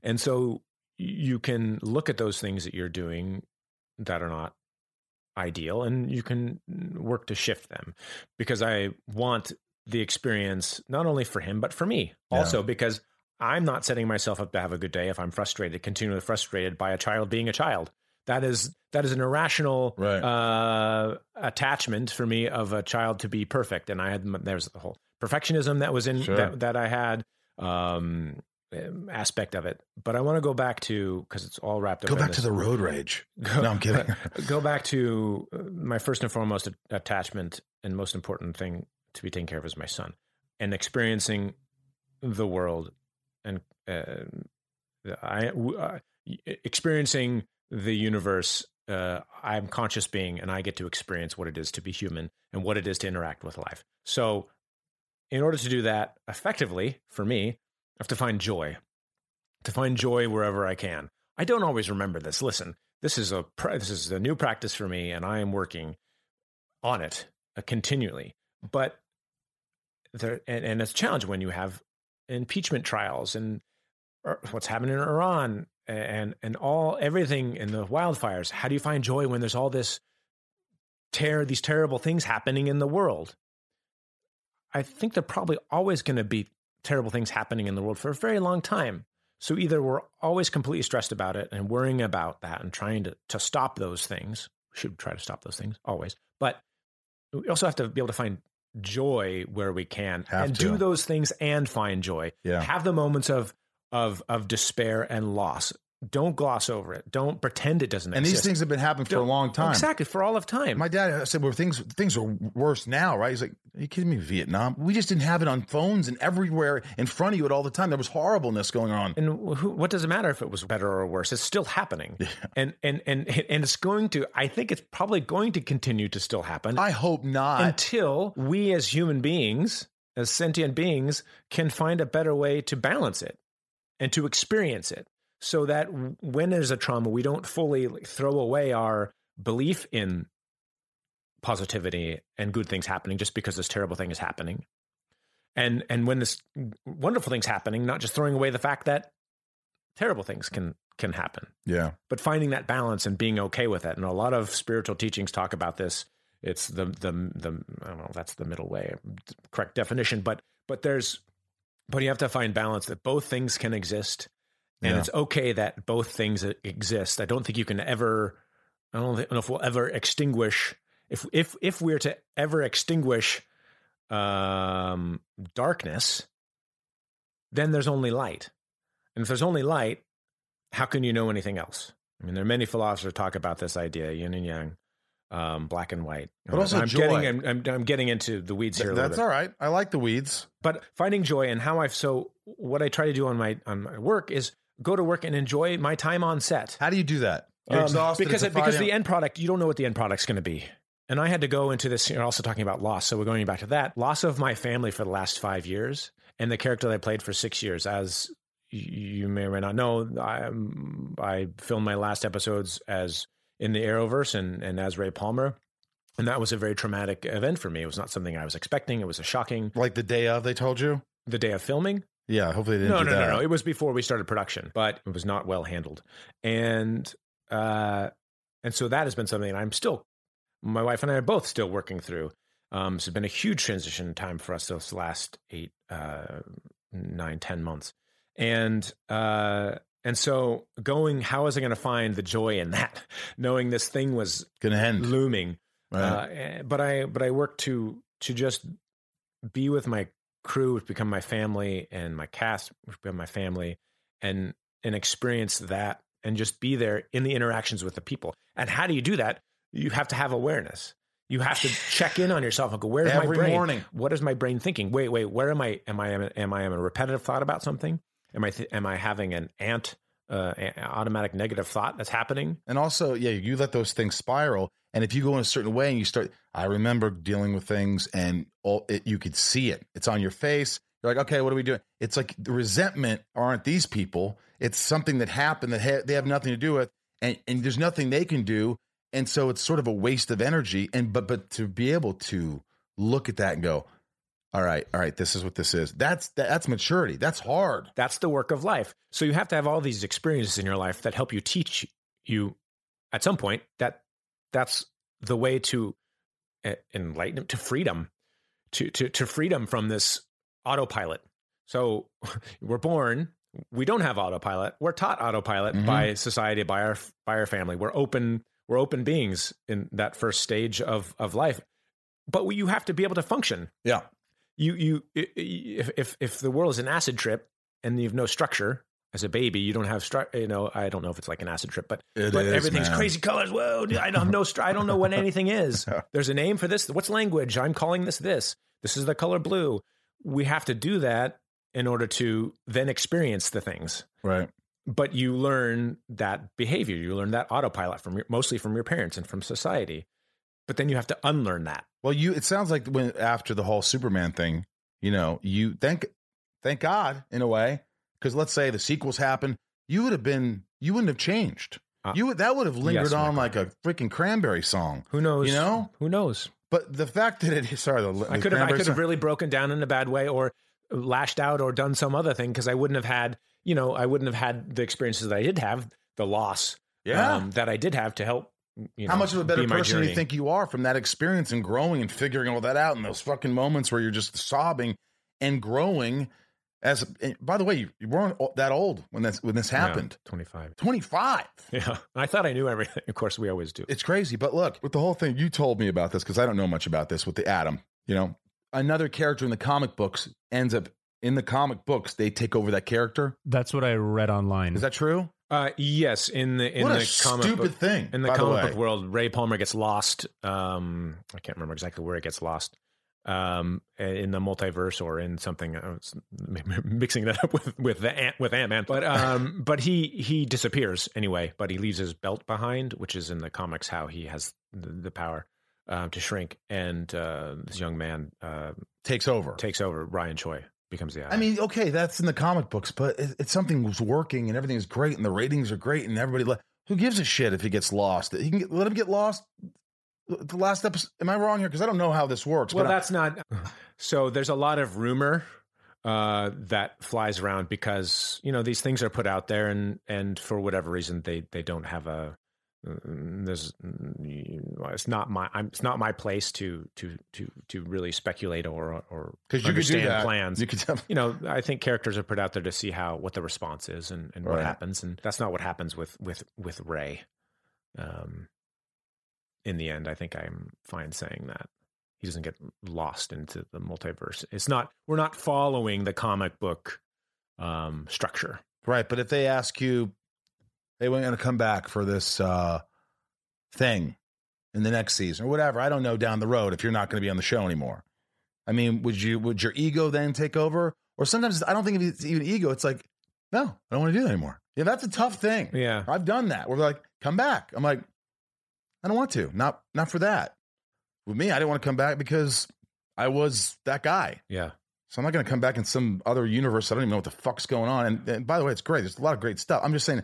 And so you can look at those things that you're doing that are not ideal and you can work to shift them because I want the experience not only for him but for me Yeah. also because I'm not setting myself up to have a good day if I'm frustrated continually frustrated by a child being a child that is that is an irrational Right. uh, attachment for me of a child to be perfect and I had there's the whole perfectionism that was in Sure. that, that I had um um, aspect of it but I want to go back to because it's all wrapped up Go back this to the road rage. go, No, I'm kidding. go back to uh, my first and foremost attachment and most important thing to be taken care of is my son and experiencing the world and uh, I uh, experiencing the universe. Uh, I'm conscious being, and I get to experience what it is to be human and what it is to interact with life. So, in order to do that effectively, for me, I have to find joy. To find joy wherever I can. I don't always remember this. Listen, this is a this is a new practice for me, and I am working on it uh, continually. But there, and, and it's a challenge when you have impeachment trials and what's happening in Iran and and all everything in the wildfires. How do you find joy when there's all this terror, these terrible things happening in the world? I think they're probably always going to be terrible things happening in the world for a very long time. So either we're always completely stressed about it and worrying about that and trying to, to stop those things. We should try to stop those things always. But we also have to be able to find joy where we can Have and to. do those things and find joy. Yeah. Have the moments of of of despair and loss. Don't gloss over it. Don't pretend it doesn't exist. And exist. these things have been happening for a Don't- long time. Exactly, for all of time. My dad uh, said, "Well, things things are worse now, right?" He's like, "Are you kidding me? Vietnam? We just didn't have it on phones and everywhere in front of you at all the time. There was horribleness going on." And who, what does it matter if it was better or worse? It's still happening, and and and and it's going to. I think it's probably going to continue to still happen I hope not. until we, as human beings, as sentient beings, can find a better way to balance it and to experience it, so that when there's a trauma, we don't fully throw away our belief in positivity and good things happening just because this terrible thing is happening. And and when this wonderful thing's happening, not just throwing away the fact that terrible things can can happen yeah, but finding that balance and being okay with it. And a lot of spiritual teachings talk about this. It's the the the I don't know. That's the middle way, correct definition. But but there's but you have to find balance that both things can exist, and Yeah. it's okay that both things exist. I don't think you can ever. I don't, think, I don't know if we'll ever extinguish if if if we're to ever extinguish um, darkness, then there's only light, and if there's only light, how can you know anything else? I mean, there are many philosophers talk about this idea, yin and yang, um, black and white. But also I'm joy. getting, I'm, I'm, I'm getting into the weeds here. a little that's all right. I like the weeds. But finding joy and how I've so what I try to do on my on my work is go to work and enjoy my time on set. How do you do that? You're Um, exhausted. because it, because the end product you don't know what the end product's going to be. And I had to go into this. You're also talking about loss, so we're going back to that loss of my family for the last five years, and the character that I played for six years. As you may or may not know, I, I filmed my last episodes as in the Arrowverse and, and as Ray Palmer, and that was a very traumatic event for me. It was not something I was expecting. It was a shocking like the day of, they told you. the day of filming. Yeah, hopefully they didn't No, no, that. no, no. It was before we started production, but it was not well handled. And uh and so that has been something I'm still my wife and I are both still working through. Um so it's been a huge transition time for us those last eight, uh nine, ten months. And uh and so going, how was I going to find the joy in that? Knowing this thing was Gonna end. looming. Right. Uh, eh, but I but I work to to just be with my crew, which become my family, and my cast, which become my family, and and experience that, and just be there in the interactions with the people. And how do you do that? You have to have awareness. You have to check in on yourself and go, "Where's my brain? morning. What is my brain thinking? Wait, wait, where am I? Am I am I am a repetitive thought about something? Am I th- am I having an ant uh, automatic negative thought that's happening? And also, yeah, you let those things spiral. And if you go in a certain way and you start, I remember dealing with things and all it, you could see it. It's on your face. You're like, okay, what are we doing? It's like the resentment aren't these people. It's something that happened that ha- they have nothing to do with, and and there's nothing they can do. And so it's sort of a waste of energy. And but but to be able to look at that and go, all right, all right, this is what this is. That's that's maturity. That's hard. That's the work of life. So you have to have all these experiences in your life that help you teach you at some point that that's the way to enlightenment to freedom to to to freedom from this autopilot. So we're born we don't have autopilot. We're taught autopilot Mhm. by society, by our by our family. We're open we're open beings in that first stage of of life. But we, you have to be able to function Yeah. you you if if if the world is an acid trip and you have no structure as a baby, you don't have stru- You know, I don't know if it's like an acid trip, but It but is, everything's man. crazy colors. Whoa, I don't have no. Stru- I don't know what anything is. There's a name for this. What's language? I'm calling this this. This is the color blue. We have to do that in order to then experience the things. Right. But you learn that behavior. You learn that autopilot from your, mostly from your parents and from society. But then you have to unlearn that. Well, you it sounds like when after the whole Superman thing, you know, you thank thank God in a way because let's say the sequels happen, you would have been you wouldn't have changed. Uh, you would that would have lingered yes, on like a freaking cranberry song. Who knows? You know? Who knows? But the fact that it sorry, the, I could have I could have really broken down in a bad way or lashed out or done some other thing because I wouldn't have had you know I wouldn't have had the experiences that I did have the loss yeah. um, that I did have to help. You know, How much of a better be person do you think you are from that experience and growing and figuring all that out in those fucking moments where you're just sobbing and growing? As and by the way, you, you weren't that old when this when this happened. Twenty five. Twenty five. Yeah, I thought I knew everything. Of course, we always do. It's crazy. But look, with the whole thing, you told me about this because I don't know much about this with the Atom. You know, another character in the comic books ends up in the comic books. They take over that character. That's what I read online. Is that true? Uh, yes, in the in what a the comic stupid book, thing. in the by the comic book world, Ray Palmer gets lost. Um, I can't remember exactly where it gets lost. Um, in the multiverse or in something, I was mixing that up with with the ant with Ant Man, but um, but he he disappears anyway. But he leaves his belt behind, which is in the comics how he has the, the power um, to shrink. And uh, this young man uh, takes over. takes over. Ryan Choi becomes the. I mean, okay, that's in the comic books, but it, it's something was working and everything is great and the ratings are great and everybody. Le- who gives a shit if he gets lost? He can get, let him get lost. The last episode. Am I wrong here? Because I don't know how this works. Well, but I- that's not. So there's a lot of rumor uh, that flies around because you know these things are put out there, and and for whatever reason they they don't have a. mm, There's, mm, it's not my. I'm, it's not my place to to to to really speculate or or because you could do understand that. plans. You could tell. you know, I think characters are put out there to see how what the response is and, and what happens, and that's not what happens with with with Ray. Um, in the end, I think I'm fine saying that he doesn't get lost into the multiverse. It's not we're not following the comic book um, structure. Right, but if they ask you, they we're going to come back for this uh, thing in the next season or whatever, I don't know down the road if you're not going to be on the show anymore. I mean, would you would your ego then take over? Or sometimes I don't think it's even ego. It's like, no, I don't want to do that anymore. Yeah, that's a tough thing. Yeah, I've done that. We're like, come back. I'm like, I don't want to. Not not for that. With me, I didn't want to come back because I was that guy. yeah, So I'm not going to come back in some other universe. I don't even know what the fuck's going on. And, and by the way, it's great. There's a lot of great stuff. I'm just saying,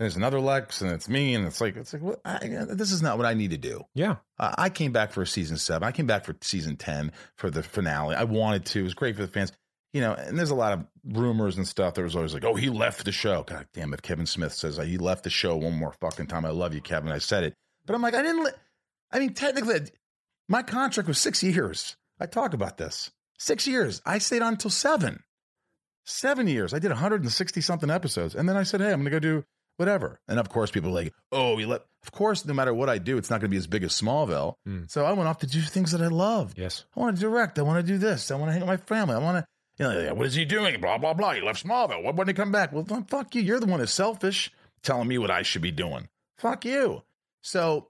there's another Lex, and it's me, and it's like, it's like, what, I, this is not what I need to do. yeah. Uh, I came back for season seven. I came back for season ten for the finale. I wanted to. It was great for the fans. You know, and there's a lot of rumors and stuff. There was always like, oh, he left the show. God damn it. Kevin Smith says he left the show one more fucking time. I love you, Kevin. I said it. But I'm like, I didn't. Li- I mean, technically, my contract was six years. I talk about this. Six years. I stayed on until seven. Seven years. I did 160 something episodes. And then I said, hey, I'm going to go do whatever. And of course, people are like, oh, you let. Of course, no matter what I do, it's not going to be as big as Smallville. Mm. So I went off to do things that I loved. Yes. I want to direct. I want to do this. I want to hang with my family. I want to, you know, like, what is he doing? Blah, blah, blah. He left Smallville. What, when did he come back? Well, fuck you. You're the one who's selfish telling me what I should be doing. Fuck you. So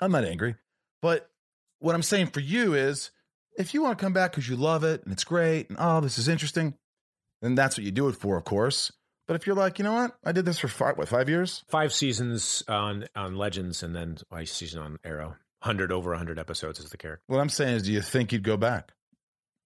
I'm not angry. But what I'm saying for you is if you want to come back because you love it and it's great and oh, this is interesting, then that's what you do it for, of course. But if you're like, you know what, I did this for five, what, five years? Five seasons on on Legends, and then a season on Arrow. Hundred over hundred episodes as the character. What I'm saying is, do you think you'd go back?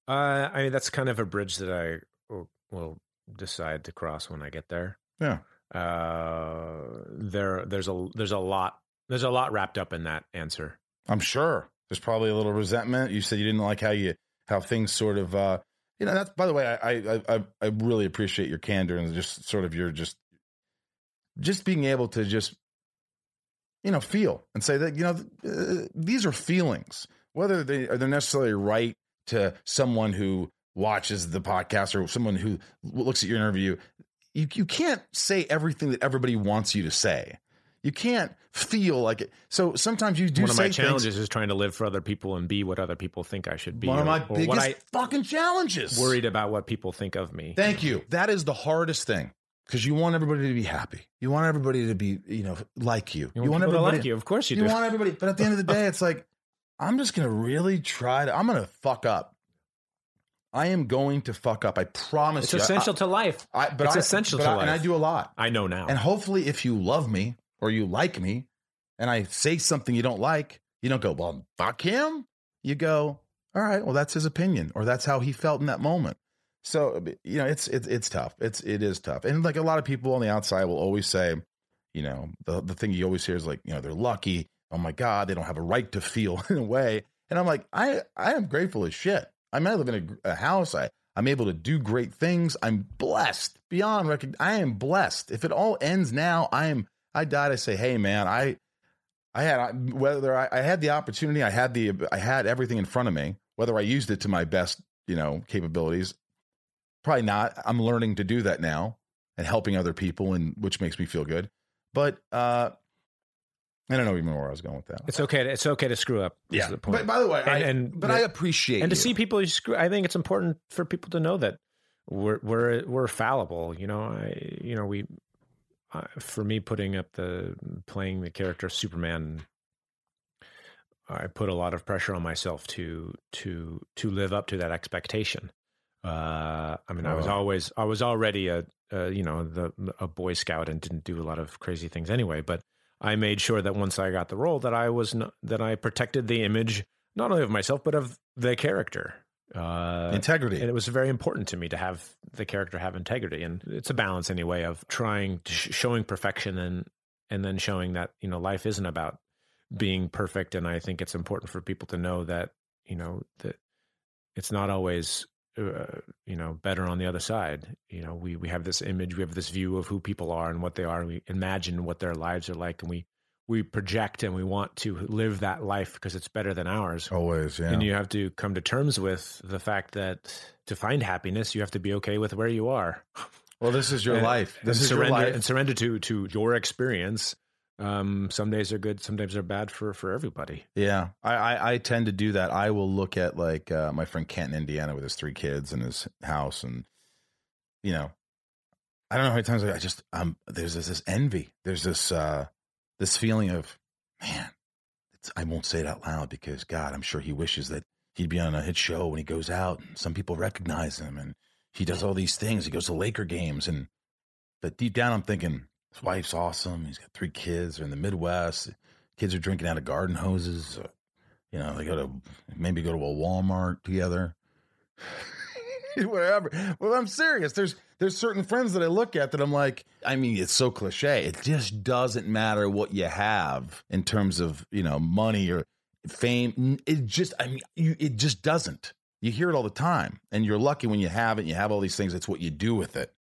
Uh, I mean, that's kind of a bridge that I will, will decide to cross when I get there. Yeah. Uh, there, there's a there's a lot there's a lot wrapped up in that answer. I'm sure there's probably a little resentment. You said you didn't like how you how things sort of uh you know that's by the way I I I, I really appreciate your candor and just sort of your just just being able to just you know feel and say that you know uh, these are feelings whether they are they're necessarily right to someone who watches the podcast or someone who looks at your interview you you can't say everything that everybody wants you to say you can't feel like it. So sometimes you do. One of my challenges things- is trying to live for other people and be what other people think I should be. One of my biggest fucking challenges. worried about what people think of me. Thank you. That is the hardest thing because you want everybody to be happy. You want everybody to be, you know, like you. You want, people to everybody like you. Of course you, You do. You want everybody, but at the end of the day, it's like I'm just gonna really try to. I'm gonna fuck up. I am going to fuck up. I promise you. it's you. essential to life. I, I, but it's I- essential but to I- life. and I do a lot. I know now. And hopefully, if you love me or you like me, and I say something you don't like, you don't go, well, fuck him. You go, all right, well, that's his opinion, or that's how he felt in that moment. So uh, you know, it's it's it's tough. It's it is tough, and like a lot of people on the outside will always say, you know, the the thing you always hear is like, you know, they're lucky. Oh my god, they don't have a right to feel in a way. And I'm like, I I am grateful as shit. I mean, I live in a, a house. I I'm able to do great things. I'm blessed beyond. I am blessed. If it all ends now, I am. I died. I say, hey man, I I had whether I, I had the opportunity, I had the I had everything in front of me. Whether I used it to my best, you know, capabilities, probably not. I'm learning to do that now and helping other people, and which makes me feel good. But uh I don't know even where I was going with that. it's okay. To, it's okay to screw up. yeah. the point. But by the way, And- I, and but the- I appreciate and to you. see people screw. I think it's important for people to know that we're we're we're fallible. You know, I you know we. Uh, for me, putting up the playing the character Superman, I put a lot of pressure on myself to to to live up to that expectation. Uh, I mean, I was Oh. always I was already a, a you know the a Boy Scout and didn't do a lot of crazy things anyway. But I made sure that once I got the role, that I was not, that I protected the image not only of myself but of the character. Uh, integrity. and it was very important to me to have the character have integrity, and it's a balance anyway of trying to sh- showing perfection and and then showing that you know life isn't about being perfect. And I think it's important for people to know that you know that it's not always uh, you know better on the other side. You know, we we have this image, we have this view of who people are and what they are. And we imagine what their lives are like, and we we project and we want to live that life because it's better than ours. Always, yeah. And you have to come to terms with the fact that to find happiness, you have to be okay with where you are. well, this is your And- life. This is surrender, your life. and surrender to to your experience. Um, some days are good, some days they're bad for for everybody. Yeah, I, I I tend to do that. I will look at like uh, my friend Kent in Indiana with his three kids and his house, and you know, I don't know how many times I just um there's this, this envy. There's this uh this feeling of man. I won't say it out loud because God, I'm sure he wishes that he'd be on a hit show when he goes out and some people recognize him and he does all these things. He goes to Laker games and but deep down I'm thinking his wife's awesome. He's got three kids. They're in the Midwest. Kids are drinking out of garden hoses. Uh, You know, they go to maybe go to a Walmart together. Whatever. Well, I'm serious. There's there's certain friends that I look at that I'm like, I mean, it's so cliche. It just doesn't matter what you have in terms of, you know, money or fame. It just I mean, you, it just doesn't. You hear it all the time. And you're lucky when you have it, you have all these things. It's what you do with it.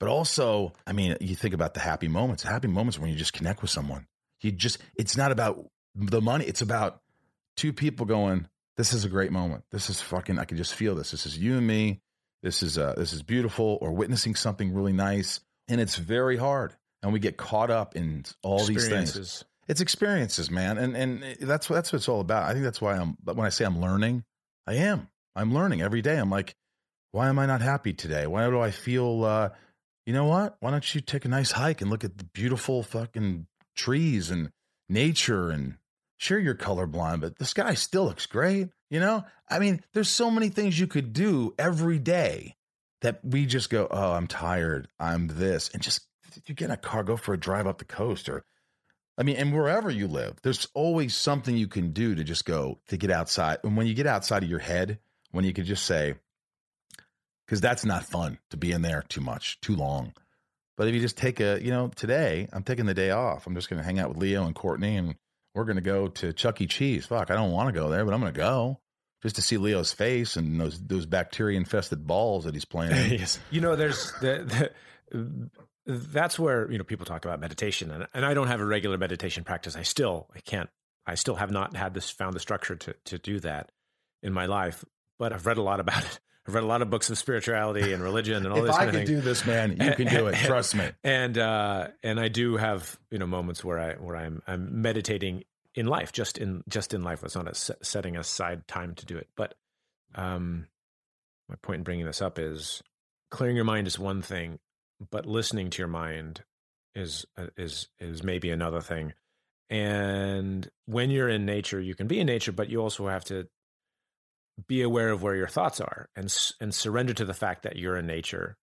But also, I mean, you think about the happy moments. Happy moments when you just connect with someone. You just, it's not about the money. It's about two people going, this is a great moment. This is fucking, I can just feel this. This is you and me. This is, uh, this is beautiful or witnessing something really nice. And it's very hard. And we get caught up in all these things. It's experiences, man. And, and that's, what that's what it's all about. I think that's why I'm, when I say I'm learning, I am. I'm learning every day. I'm like, why am I not happy today? Why do I feel, uh, you know what? Why don't you take a nice hike and look at the beautiful fucking trees and nature and sure you're colorblind, but the sky still looks great. You know, I mean, there's so many things you could do every day that we just go, oh, I'm tired, I'm this, and just you get in a car, go for a drive up the coast, or I mean, and wherever you live, there's always something you can do to just go to get outside. And when you get outside of your head, when you could just say, because that's not fun to be in there too much, too long. But if you just take a, you know, today I'm taking the day off. I'm just going to hang out with Leo and Courtney, and we're going to go to Chuck E. Cheese. Fuck, I don't want to go there, but I'm going to go just to see Leo's face and those those bacteria infested balls that he's playing. yes. You know, there's the, the that's where you know people talk about meditation, and and I don't have a regular meditation practice. I still I can't. I still have not had this found the structure to to do that in my life, but I've read a lot about it. I've read a lot of books of spirituality and religion and all this. if I could do this, man, you can do it. Trust me. and uh, and I do have you know moments where I where I'm I'm meditating in life, just in just in life. It's not a setting aside time to do it. But um, my point in bringing this up is clearing your mind is one thing, but listening to your mind is uh, is is maybe another thing. And when you're in nature, you can be in nature, but you also have to be aware of where your thoughts are and and surrender to the fact that you're in nature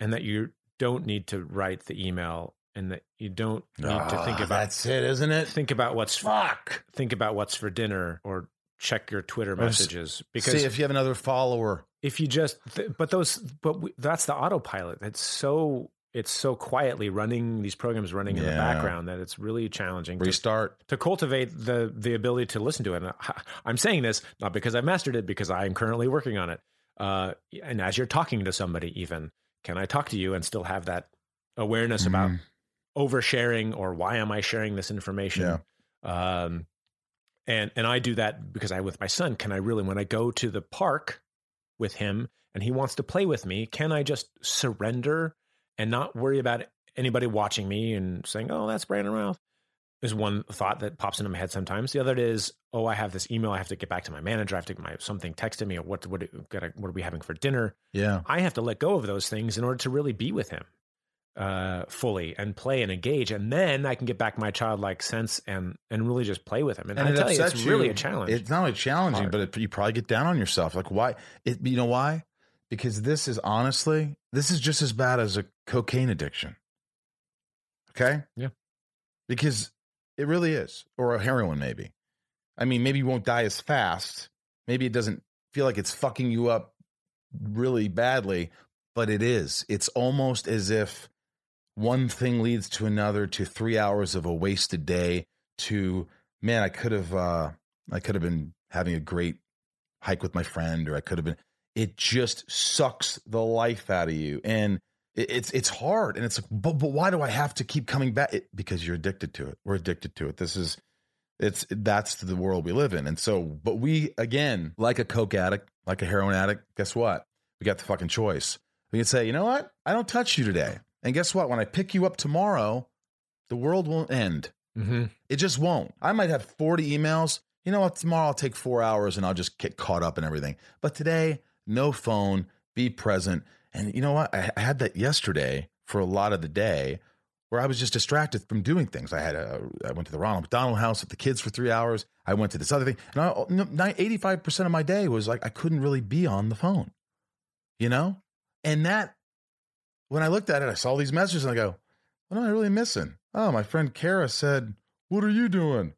and that you don't need to write the email and that you don't need to think Ah, about that's it, isn't it? think about what's Fuck. think about what's for dinner or check your Twitter messages because See if you have another follower. if you just but those but we, that's the autopilot that's so it's so quietly running these programs running in the background that it's really challenging to, Restart. to cultivate the the ability to listen to it and I, i'm saying this not because i've mastered it because i am currently working on it uh, and as you're talking to somebody even can i talk to you and still have that awareness about Mhm. oversharing or why am I sharing this information? Um, and and I do that because I with my son. Can I really when I go to the park with him and he wants to play with me, can I just surrender and not worry about anybody watching me and saying, "Oh, that's Brandon Routh"? Is one thought that pops into my head sometimes. The other is, "Oh, I have this email. I have to get back to my manager. I have to get my something texted me. Or what what what are we having for dinner?" Yeah. I have to let go of those things in order to really be with him uh, fully and play and engage, and then I can get back my childlike sense and and really just play with him. And, I it tell you, it's really a challenge. It's not only challenging, Hard. but it, you probably get down on yourself. Like why? It, you know why? Because this is honestly, this is just as bad as a cocaine addiction. Okay. Yeah. Because it really is, or a heroin maybe. I mean, maybe you won't die as fast. Maybe it doesn't feel like it's fucking you up really badly, but it is. It's almost as if one thing leads to another to three hours of a wasted day to man, I could have uh I could have been having a great hike with my friend, or I could have been it just sucks the life out of you. And it, it's it's hard. And it's like, but but why do I have to keep coming back? It, because you're addicted to it. We're addicted to it. This is it's that's the world we live in. And so, but we again, like a coke addict, like a heroin addict, guess what? We got the fucking choice. We can say, you know what? I don't touch you today. And guess what? When I pick you up tomorrow, the world won't end. mm-hmm. It just won't. I might have 40 emails. You know what? Tomorrow I'll take four hours and I'll just get caught up in everything. But today, no phone, be present. And you know what? I, had that yesterday for a lot of the day where I was just distracted from doing things. I had a, I went to the Ronald McDonald house with the kids for three hours. I went to this other thing. And I, oh, no, 85% of my day was like, I couldn't really be on the phone, you know? And that, when I looked at it, I saw these messages and I go, what am I really missing? Oh, my friend Kara said, What are you doing?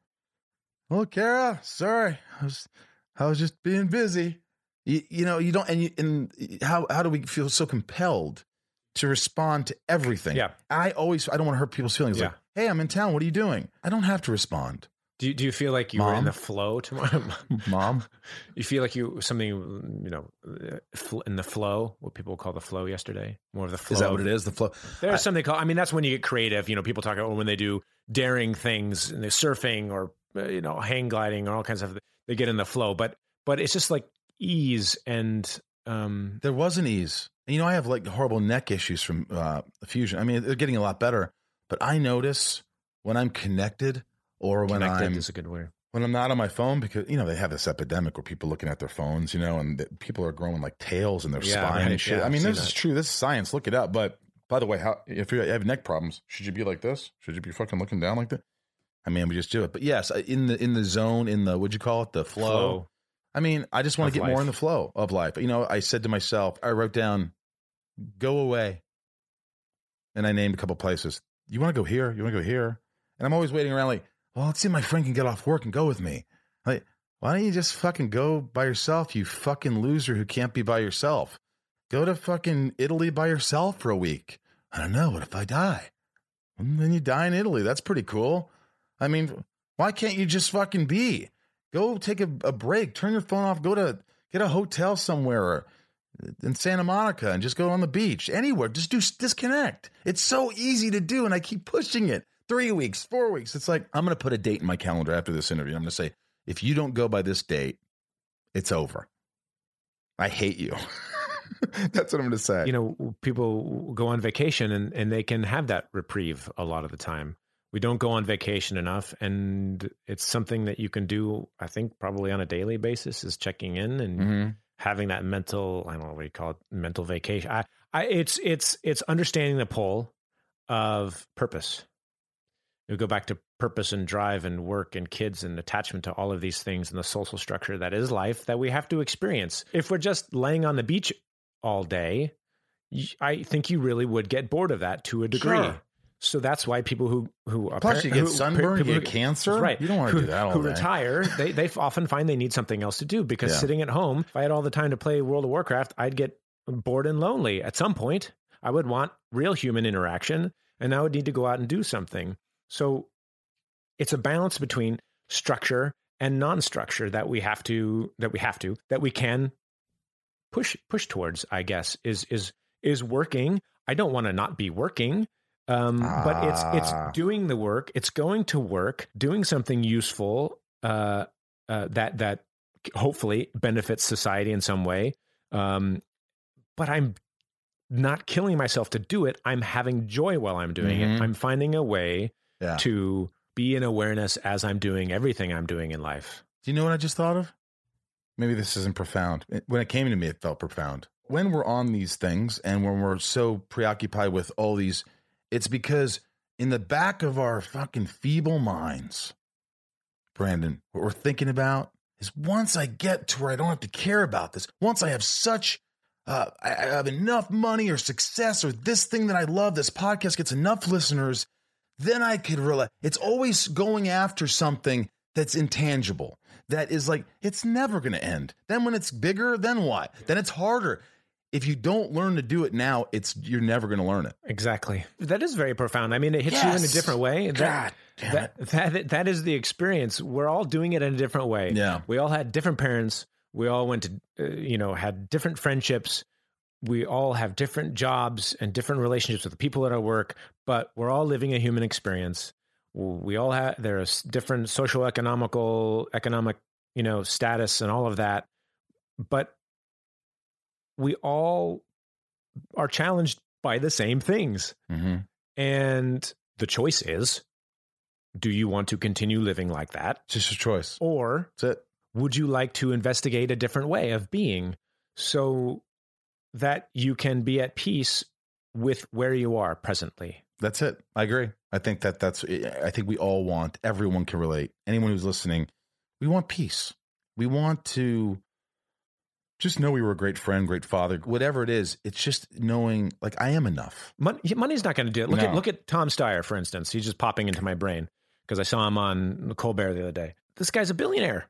Oh, Kara, sorry. I was I was just being busy. You, you know, you don't and you and how how do we feel so compelled to respond to everything? Yeah. I always I don't want to hurt people's feelings. Like, Yeah. hey, I'm in town. What are you doing? I don't have to respond. Do you, do you feel like you were in the flow tomorrow? Mom. you feel like you something you know uh, in the flow, what people call the flow yesterday, more of the flow. Is that what it is? The flow. There's something called. I mean, that's when you get creative. You know, people talk about when they do daring things and they're surfing or uh, you know hang gliding or all kinds of. They get in the flow, but but it's just like ease and um There was an ease. You know, I have like horrible neck issues from uh, fusion. I mean, they're getting a lot better, but I notice when I'm connected or when connected I'm is a good word. when I'm not on my phone because you know they have this epidemic where people looking at their phones, you know, and the, people are growing like tails in their Yeah, spine right. and shit. Yeah, I I've mean, this is that. true. This is science. Look it up. But by the way, how if you have neck problems, should you be like this? Should you be fucking looking down like that? I mean, we just do it. But yes, in the in the zone, in the what'd you call it, the flow. Flow. I mean, I just want to get more in the flow of life. You know, I said to myself, I wrote down, "Go away," and I named a couple places. You want to go here? You want to go here? And I'm always waiting around, like, well, let's see if my friend can get off work and go with me. Like, why don't you just fucking go by yourself? You fucking loser who can't be by yourself. Go to fucking Italy by yourself for a week. I don't know. What if I die? And then you die in Italy. That's pretty cool. I mean, why can't you just fucking be? Go take a, a break, turn your phone off, go to get a hotel somewhere in Santa Monica and just go on the beach, anywhere. Just do disconnect. It's so easy to do, and I keep pushing it. Three weeks, four weeks. It's like I'm going to put a date in my calendar after this interview. I'm going to say, if you don't go by this date, it's over. I hate you. That's what I'm going to say. you know, people go on vacation and, and they can have that reprieve a lot of the time. We don't go on vacation enough, and it's something that you can do. I think probably on a daily basis is checking in and Mhm. having that mental. I don't know what you call it, mental vacation. I, I, it's it's it's understanding the pull of purpose. You go back to purpose and drive and work and kids and attachment to all of these things and the social structure that is life that we have to experience. If we're just laying on the beach all day, I think you really would get bored of that to a degree. Sure. So that's why people who who Plus, you get who- sunburn, you people get cancer. right? You don't wanna do that all Who day. retire? They they often find they need something else to do because Yeah. sitting at home, if I had all the time to play World of Warcraft, I'd get bored and lonely. At some point, I would want real human interaction, and I would need to go out and do something. So it's a balance between structure and non-structure that we have to that we have to that we can push push towards i guess is is is working i don't want to not be working um but it's Ah. it's doing the work it's going to work doing something useful uh uh that that hopefully benefits society in some way um but i'm not killing myself to do it i'm having joy while i'm doing Mhm. it i'm finding a way Yeah. to be in awareness as I'm doing everything I'm doing in life. Do you know what I just thought of? Maybe this isn't profound. When it came to me, it felt profound. When we're on these things and when we're so preoccupied with all these, it's because in the back of our fucking feeble minds, Brandon, what we're thinking about is once I get to where I don't have to care about this, once I have such, uh, I, I have enough money or success or this thing that I love, this podcast gets enough listeners, then I could realize it's always going after something that's intangible. That is like, it's never going to end. Then when it's bigger, then what? Then it's harder. If you don't learn to do it now, it's you're never going to learn it. Exactly. That is very profound. I mean, it hits you in a different way. God That, damn that, that, that is the experience. We're all doing it in a different way. Yeah. We all had different parents. We all went to, uh, you know, had different friendships. We all have different jobs and different relationships with the people at our work, but we're all living a human experience. We all have, there's different social, economical, economic, you know, status and all of that. But we all are challenged by the same things. Mm-hmm. And the choice is do you want to continue living like that? It's just a choice. Or would you like to investigate a different way of being so that you can be at peace with where you are presently? That's it. I agree. I think that that's. I think we all want. Everyone can relate. Anyone who's listening, we want peace. We want to just know we were a great friend, great father, whatever it is. It's just knowing, like, I am enough. Money, money's not going to do it. Look No. at look at Tom Steyer, for instance. He's just popping into my brain because I saw him on Colbert the other day. This guy's a billionaire.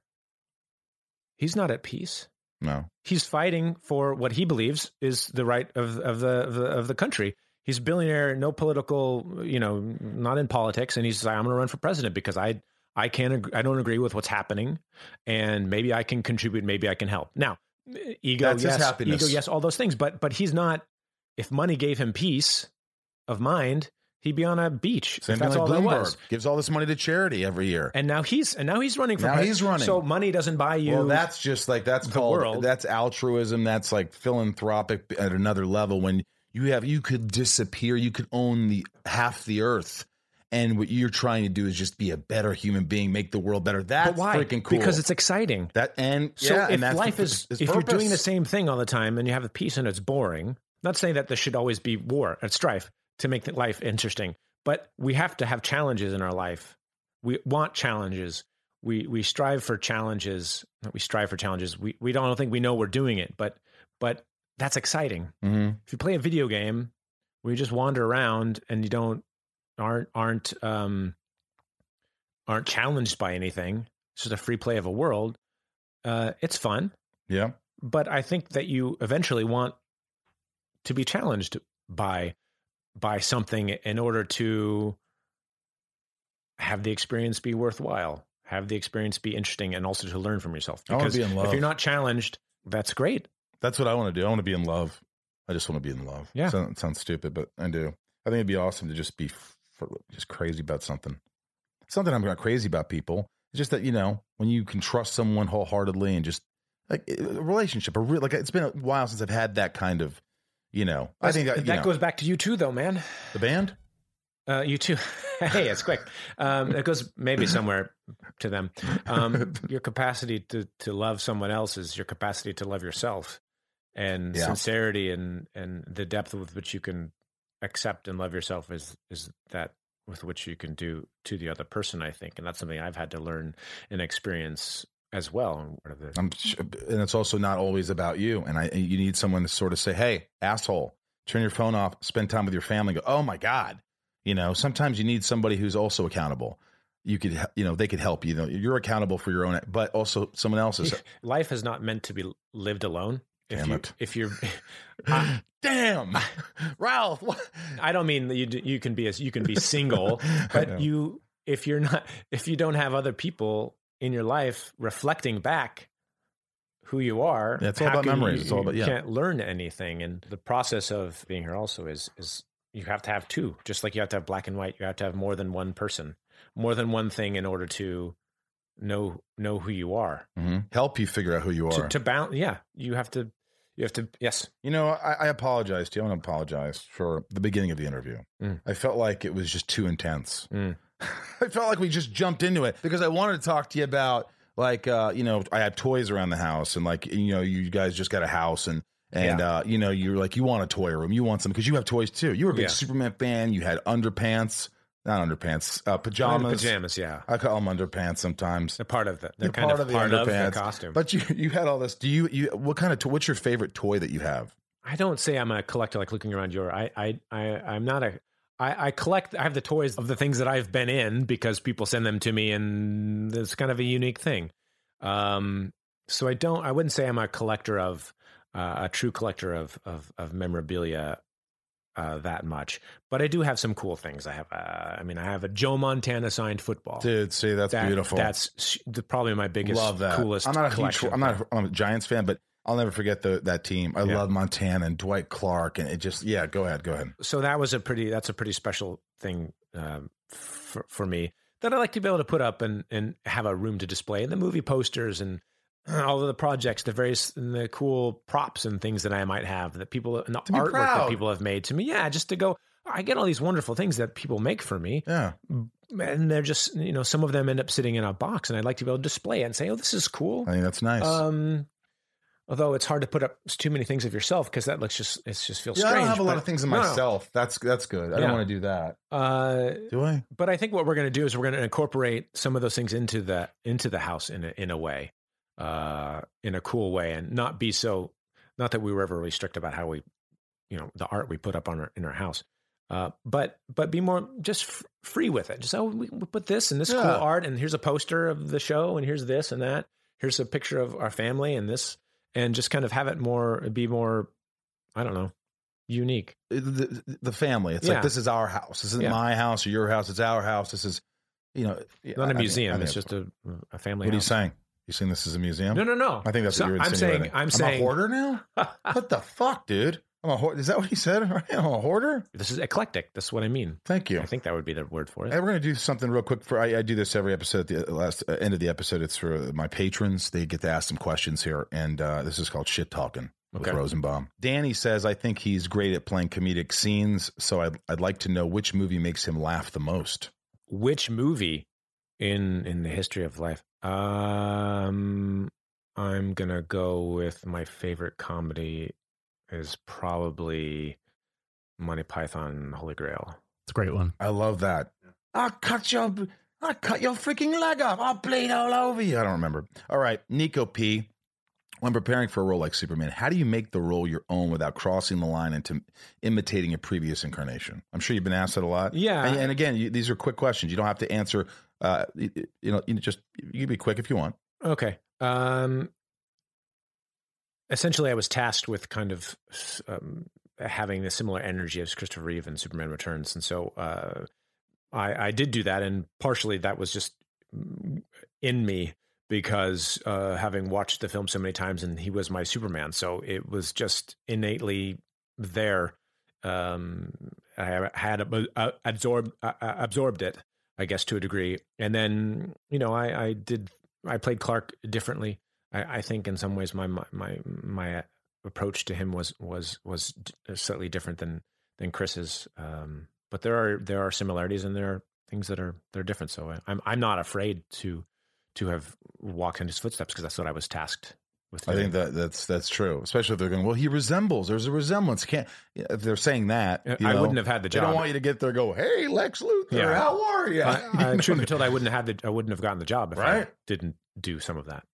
He's not at peace. No, he's fighting for what he believes is the right of of the of the, of the country. He's a billionaire, no political, you know, not in politics, and he's like, I'm going to run for president because I I can't I don't agree with what's happening, and maybe I can contribute, maybe I can help. Now, ego, That's yes, happiness. ego, yes, all those things, but but he's not. If money gave him peace of mind, he'd be on a beach. same thing that's like all there was. Bloomberg gives all this money to charity every year. And now he's and now he's running for Now he's running. So money doesn't buy you. well, that's just like that's the called world. that's altruism. That's like philanthropic at another level. When you have you could disappear, you could own the half the earth, and what you're trying to do is just be a better human being, make the world better. That's but why? freaking cool. Because it's exciting. that and So yeah, if and that's life is, if you're doing the same thing all the time and you have the peace and it's boring, not saying that there should always be war and strife to make life interesting, but we have to have challenges in our life we want challenges. We we strive for challenges. We strive for challenges. We we don't think we know we're doing it, but but that's exciting. Mm-hmm. If you play a video game where you just wander around and you don't aren't aren't um aren't challenged by anything, it's just a free play of a world. Uh, it's fun, Yeah. but I think that you eventually want to be challenged by by something in order to have the experience be worthwhile, have the experience be interesting, and also to learn from yourself. Because be in love. if you're not challenged, that's great. That's what I want to do. I want to be in love. I just want to be in love. Yeah. Sounds stupid, but I do. I think it'd be awesome to just be just crazy about something. Something I'm not crazy about people. It's just that you know when you can trust someone wholeheartedly and just like a relationship, a real like it's been a while since I've had that kind of, you know. I think that, that know, goes back to you too, though, man. the band. Uh, you too. hey, it's quick. Um, it goes maybe somewhere to them. Um, your capacity to to love someone else is your capacity to love yourself, and Yeah. sincerity and and the depth with which you can accept and love yourself is is that with which you can do to the other person. I think, and that's something I've had to learn and experience as well. One of the- I'm, and it's also not always about you. And I, you need someone to sort of say, "Hey, asshole, turn your phone off, spend time with your family." Go, "Oh my god," you know. Sometimes you need somebody who's also accountable. You could, you know, they could help you. You know, you're accountable for your own, but also someone else's. life is not meant to be lived alone. If Damn you, it. If you're, I, Damn, Ralph. What? I don't mean that you you can be as you can be single, but you if you're not if you don't have other people in your life reflecting back who you are, Yeah, it's all how about memories. You, It's all about- you yeah. can't learn anything, and the process of being here also is is you have to have two, just like you have to have black and white. You have to have more than one person, more than one thing in order to know know who you are. Mhm. Help you figure out who you are. To, to balance, yeah, you have to. You have to. Yes, You know, I, I apologize to you. I want to apologize for the beginning of the interview. Mm. I felt like it was just too intense. Mm. I felt like we just jumped into it because I wanted to talk to you about like uh, you know, I have toys around the house and like you know, you guys just got a house and and uh, you know, you're like you want a toy room, you want some because you have toys too. You were a big Yeah. Superman fan. You had underpants, not underpants, uh, pajamas. pajamas. Yeah, I call them underpants sometimes. they're part of the. They're You're kind part of, of the part of the underpants. costume. But you you had all this. Do you you what kind of to, what's your favorite toy that you have? I don't say I'm a collector like looking around your I I, I I'm not a I, I collect I have the toys of the things that I've been in because people send them to me and it's kind of a unique thing. Um so I don't I wouldn't say I'm a collector of uh, a true collector of of of memorabilia uh, that much. But I do have some cool things. I have uh, I mean I have a Joe Montana signed football. Dude, see that's That- beautiful. That's the, probably my biggest Love that. coolest I'm not a huge. I'm not a, I'm a Giants fan, but I'll never forget the that team. I Yeah. love Montana and Dwight Clark, and it just yeah. Go ahead, go ahead. so that was a pretty that's a pretty special thing um, for for me that I like to be able to put up and and have a room to display and the movie posters and all of the projects, the various and the cool props and things that I might have that people and the artwork proud. that people have made to me. Yeah, just to go. I get all these wonderful things that people make for me, Yeah, and they're just you know some of them end up sitting in a box, and I'd like to be able to display it and say, "Oh, this is cool." I think that's nice. Um, although it's hard to put up too many things of yourself because that looks just it's just feels yeah, I don't have a lot of things in No, no. myself. That's that's good. I Yeah. don't want to do that. Uh, Do I? but I think what we're going to do is we're going to incorporate some of those things into the into the house in a, in a way, uh, in a cool way, and not be so. Not that we were ever really strict about how we, you know, the art we put up on our, in our house, uh, but but be more just f- free with it. Just oh, we, we put this and this cool art, and here's a poster of the show, and here's this and that. Here's a picture of our family and this, and just kind of have it more be more, I don't know, unique. The, the, family. It's Yeah. like this is our house. This isn't Yeah. my house or your house. It's our house. This is, you know, Not a museum. I think it's just a a family. What are you saying? You saying this is a museum? No, no, no. I think that's So what you're I'm saying. insinuating. I'm a saying. hoarder now. what the fuck, dude? I'm a hoarder. Is that what he said? I'm a hoarder. This is eclectic. That's what I mean. Thank you. I think that would be the word for it. We're going to do something real quick. For I, I do this every episode. At the last uh, end of the episode, it's for my patrons. They get to ask some questions here, and uh, this is called shit talking with Rosenbaum. Danny says, "I think he's great at playing comedic scenes, so I'd, I'd like to know which movie makes him laugh the most." Which movie in in the history of life? Um, I'm gonna go with my favorite comedy is probably Monty Python Holy Grail. It's a great one. I love that. I'll cut your I cut your freaking leg off. I'll bleed all over you. I don't remember. All right, Nico P. When preparing for a role like Superman, how do you make the role your own without crossing the line into imitating a previous incarnation? I'm sure you've been asked that a lot. Yeah. And, and again, you, these are quick questions. You don't have to answer. Uh, you, you know, you just you can be quick if you want. Okay. Um, essentially, I was tasked with kind of um, having a similar energy as Christopher Reeve in Superman Returns, and so uh, I, I did do that, and partially that was just in me because uh, having watched the film so many times, and he was my Superman, so it was just innately there. Um, I had uh, absorbed uh, absorbed it, I guess, to a degree, and then you know I, I did I played Clark differently. I, I think in some ways my my my approach to him was was was slightly different than than Chris's. Um, but there are there are similarities and there are things that are they're different. So I, I'm I'm not afraid to to have walked in his footsteps because that's what I was tasked. I think that that's that's true, especially if they're going. Well, he resembles. There's a resemblance. Can't if they're saying that? I know, wouldn't have had the job. I don't want you to get there. and Go, hey, Lex Luthor, Yeah. how are you? I, I, truth be told, I wouldn't have had the I wouldn't have gotten the job if I didn't do some of that.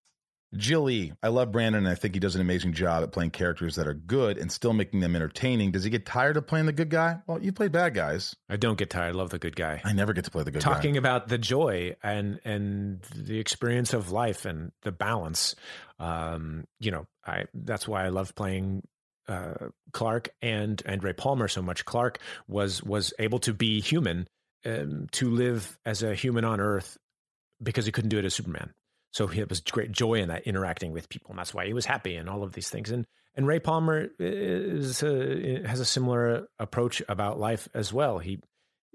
Jill I love Brandon, and I think he does an amazing job at playing characters that are good and still making them entertaining. Does he get tired of playing the good guy? Well, you play bad guys. I don't get tired. I love the good guy. I never get to play the good talking guy. Talking about the joy and and the experience of life and the balance um you know i that's why i love playing uh clark and and ray palmer so much clark was was able to be human um, to live as a human on earth because he couldn't do it as superman so he was great joy in that interacting with people and that's why he was happy and all of these things and and ray palmer is a, has a similar approach about life as well he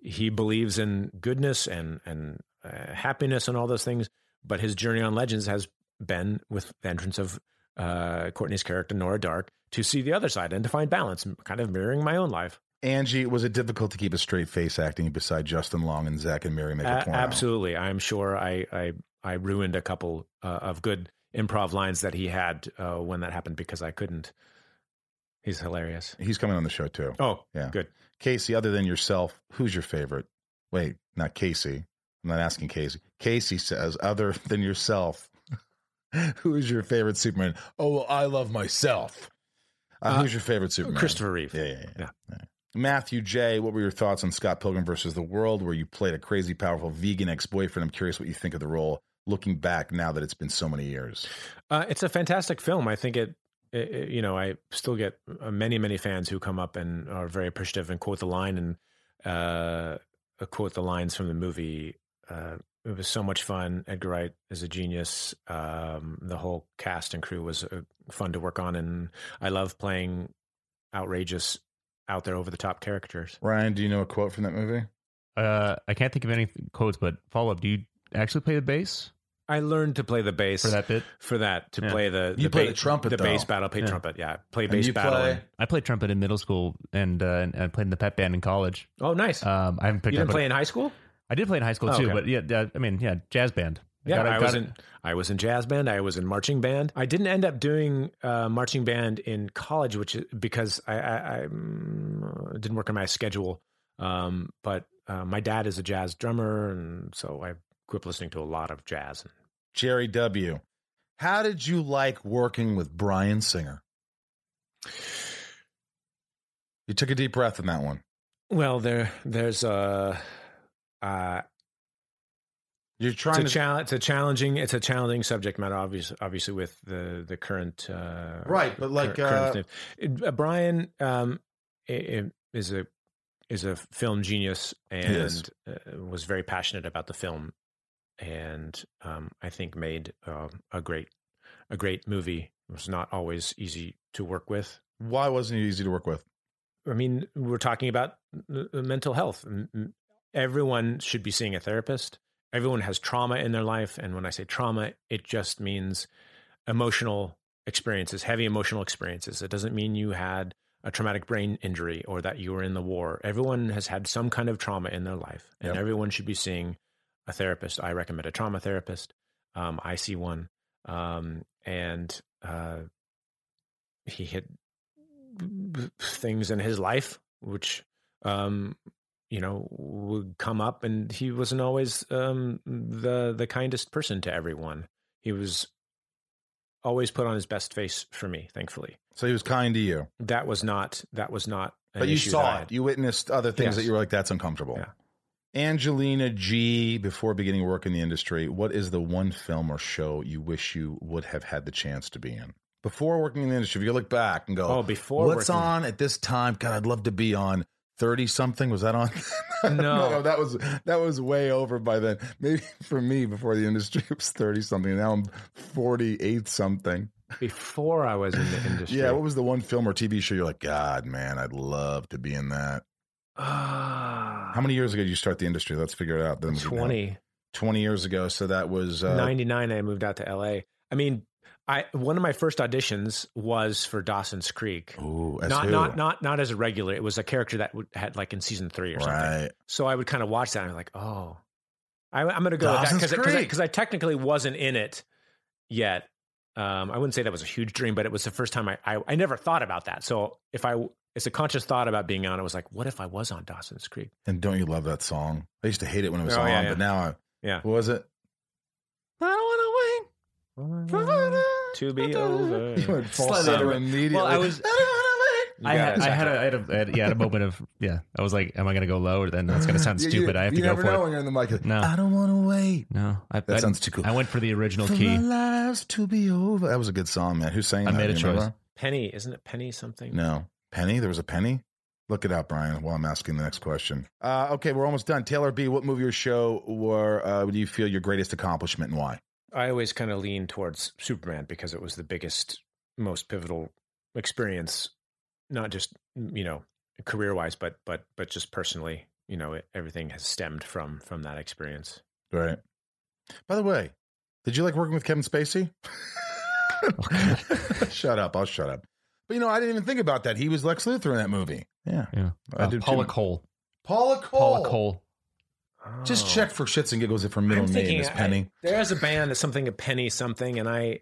he believes in goodness and and uh, happiness and all those things. But his journey on Legends has been with the entrance of uh, Courtney's character Nora Darhk to see the other side and to find balance, kind of mirroring my own life. Angie, was it difficult to keep a straight face acting beside Justin Long and Zack and Miri A- absolutely, I'm sure I I, I ruined a couple uh, of good improv lines that he had uh, when that happened because I couldn't. He's hilarious. He's coming on the show too. Oh, Yeah. good. Casey, other than yourself, who's your favorite? Wait, not Casey. I'm not asking Casey. Casey says, other than yourself, who is your favorite Superman? Oh, well, I love myself. Uh, Uh, who's your favorite Superman? Christopher Reeve. Yeah, yeah, yeah. Yeah. yeah. Matthew J., what were your thoughts on Scott Pilgrim versus the World, where you played a crazy, powerful vegan ex boyfriend? I'm curious what you think of the role looking back now that it's been so many years. Uh, it's a fantastic film. I think it, it, it- you know, I still get uh, many, many fans who come up and are very appreciative and quote the line and uh, uh, quote the lines from the movie. Uh, it was so much fun. Edgar Wright is a genius. Um, the whole cast and crew was uh, fun to work on, and I love playing outrageous, out there, over the top characters. Ryan, do you know a quote from that movie? Uh, I can't think of any quotes, but follow up. Do you actually play the bass I learned to play the bass for that bit? For that, to Yeah. play the You the play ba- the trumpet, the bass battle. Play Yeah. trumpet, yeah. Play And bass battle. play- I played trumpet in middle school and uh, and I played in the pep band in college. oh, nice. Um, I haven't picked you didn't up. play in high school? I did play in high school Oh, too, okay. but yeah, uh, I mean, yeah, jazz band. Yeah, got it- I got was it. in I was in jazz band. I was in marching band. I didn't end up doing uh, marching band in college, which is because I, I, I mm, didn't work on my schedule. Um, but uh, my dad is a jazz drummer, and so I grew up listening to a lot of jazz. Jerry W. How did you like working with Bryan Singer? You took a deep breath in that one. Well, there there's a. Uh, You're trying a to challenge. It's a challenging. It's a challenging subject matter. Obviously, obviously with the the current uh, Right, but like, current uh. Uh, Brian um, is a is a film genius and uh, was very passionate about the film, and um, I think made uh, a great a great movie. It was not always easy to work with. why wasn't it easy to work with? I mean, we're talking about mental health. Everyone should be seeing a therapist. Everyone has trauma in their life. And when I say trauma, it just means emotional experiences, heavy emotional experiences. It doesn't mean you had a traumatic brain injury or that you were in the war. Everyone has had some kind of trauma in their life, and Yep. everyone should be seeing a therapist. I recommend a trauma therapist. Um, I see one. Um, and uh, he hit things in his life which um you know, would come up, and he wasn't always um, the the kindest person to everyone. He was always put on his best face for me. Thankfully, So he was kind to you, that was not that was not. An but you saw it. You witnessed other things Yes. that you were like, "That's uncomfortable." Yeah. Angelina G. Before beginning work in the industry, what is the one film or show you wish you would have had the chance to be in? Before working in the industry, if you look back and go, Oh, before what's working- on at this time? God, I'd love to be on thirty something. Was that on? No. that was that was way over by then. Maybe for me, before the industry, it was thirty something. Now I'm forty eight something. before I was in the industry. Yeah, what was the one film or TV show you're like, God, man, I'd love to be in that? Ah, How many years ago did you start the industry? Let's figure it out. Then we can know. 20. 20 years ago. So that was uh, 99 I moved out to LA. I mean, I one of my first auditions was for Dawson's Creek. Ooh, as not who? not not not as a regular. It was a character that had like in season 3 or something. So I would kind of watch that and I'm like, "Oh. I am going to go Dawson's with that cuz Creek. cuz I technically wasn't in it yet. Um, I wouldn't say that was a huge dream, but it was the first time I, I I never thought about that. So if I it's a conscious thought about being on. it was like, what if I was on Dawson's Creek? And don't you love that song? I used to hate it when it was Oh, on, yeah, yeah. but now I, Yeah. what was it? I don't want to wait. To be over. You went Slightly falsetto immediately. Well, I was- I don't want You I got had. I had, a, I had a, I had- yeah, had a moment of, yeah. I was like, am I going to go low or then that's going to sound to stupid? You, I have to go never for know it. when you're in the mic. No. I don't want to wait. No, I, That I- sounds too cool. I went for the original For key. my lives to be over. That was a good song, man. Who sang I that? made a Do you remember? choice. Penny, isn't it Penny something? No. Penny? There was a penny? Look it up, Brian, while I'm asking the next question. Uh, okay, we're almost done. Taylor B., what movie or show were, uh, do you feel your greatest accomplishment and why? I always kind of lean towards Superman because it was the biggest, most pivotal experience, not just you know career wise, but but but just personally. You know, it, everything has stemmed from from that experience. Right. By the way, did you like working with Kevin Spacey? shut up. I'll shut up. But you know, I didn't even think about that. He was Lex Luthor in that movie. Yeah. Yeah. I Uh, did Paula too. Cole. Paula Cole. Paula Cole. Just Oh. check for shits and giggles if her middle I'm name thinking is I- Penny. there's a band that's something a Penny something, and I,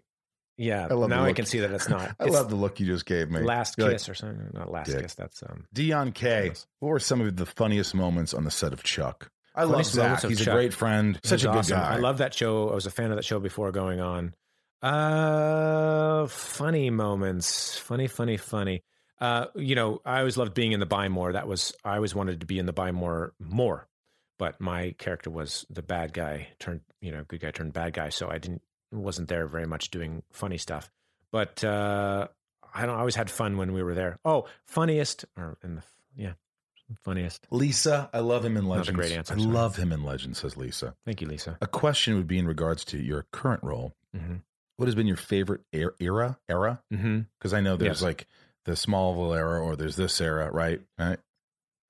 yeah, I love now I can see that it's not. I It's love the look you just gave me. Last You're like, Kiss or something. Not Last Dick. Kiss. That's um. Dion K. What were some of the funniest moments on the set of Chuck? I love Funniest moments Zach. of He's a great friend. Such He's a good awesome. guy. I love that show. I was a fan of that show before going on. Uh, funny moments. Funny, funny, funny. Uh, you know, I always loved being in the Buy More. That was I always wanted to be in the Buy More more, but my character was the bad guy turned, you know, good guy turned bad guy. So I didn't wasn't there very much doing funny stuff. But uh, I don't. I always had fun when we were there. Oh, funniest or in the yeah, funniest. Lisa, I love him in Not a great answer, I sorry. love him in Legends, says Lisa. Thank you, Lisa. A question would be in regards to your current role. hmm What has been your favorite er- era? Era? Because I know there's Yes. like the Smallville era or there's this era, right? Right.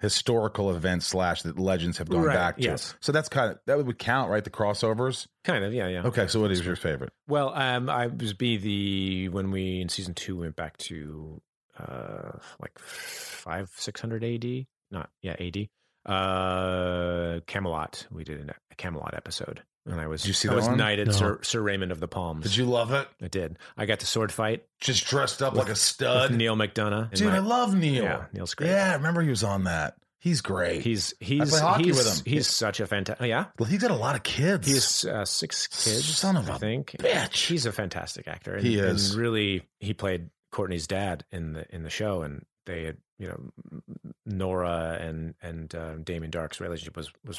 Historical events slash that legends have gone Right, back to. yes. So that's kind of that would count, right? The crossovers. Kind of, yeah, yeah. Okay, so what is your favorite? Well, um, I was be the when we in season two went back to uh like five six hundred AD, not yeah AD. Uh, Camelot. We did a Camelot episode, and I was Did you see I that was one? knighted No. Sir Sir Raymond of the Palms. Did you love it? I did. I got to sword fight Just dressed up With- like a stud. Neal McDonough. Dude, my- I love Neal. Yeah, Neal's great. Yeah, I remember he was on that. He's great. He's he's play he's, with him. He's such a fantastic. Yeah, well, he's got a lot of kids. He's uh, six kids. Son of I a think. bitch. He's a fantastic actor. And, He is. And really, he played Courtney's dad in the in the show, and they had you know Nora and and uh, Damien Darhk's relationship was was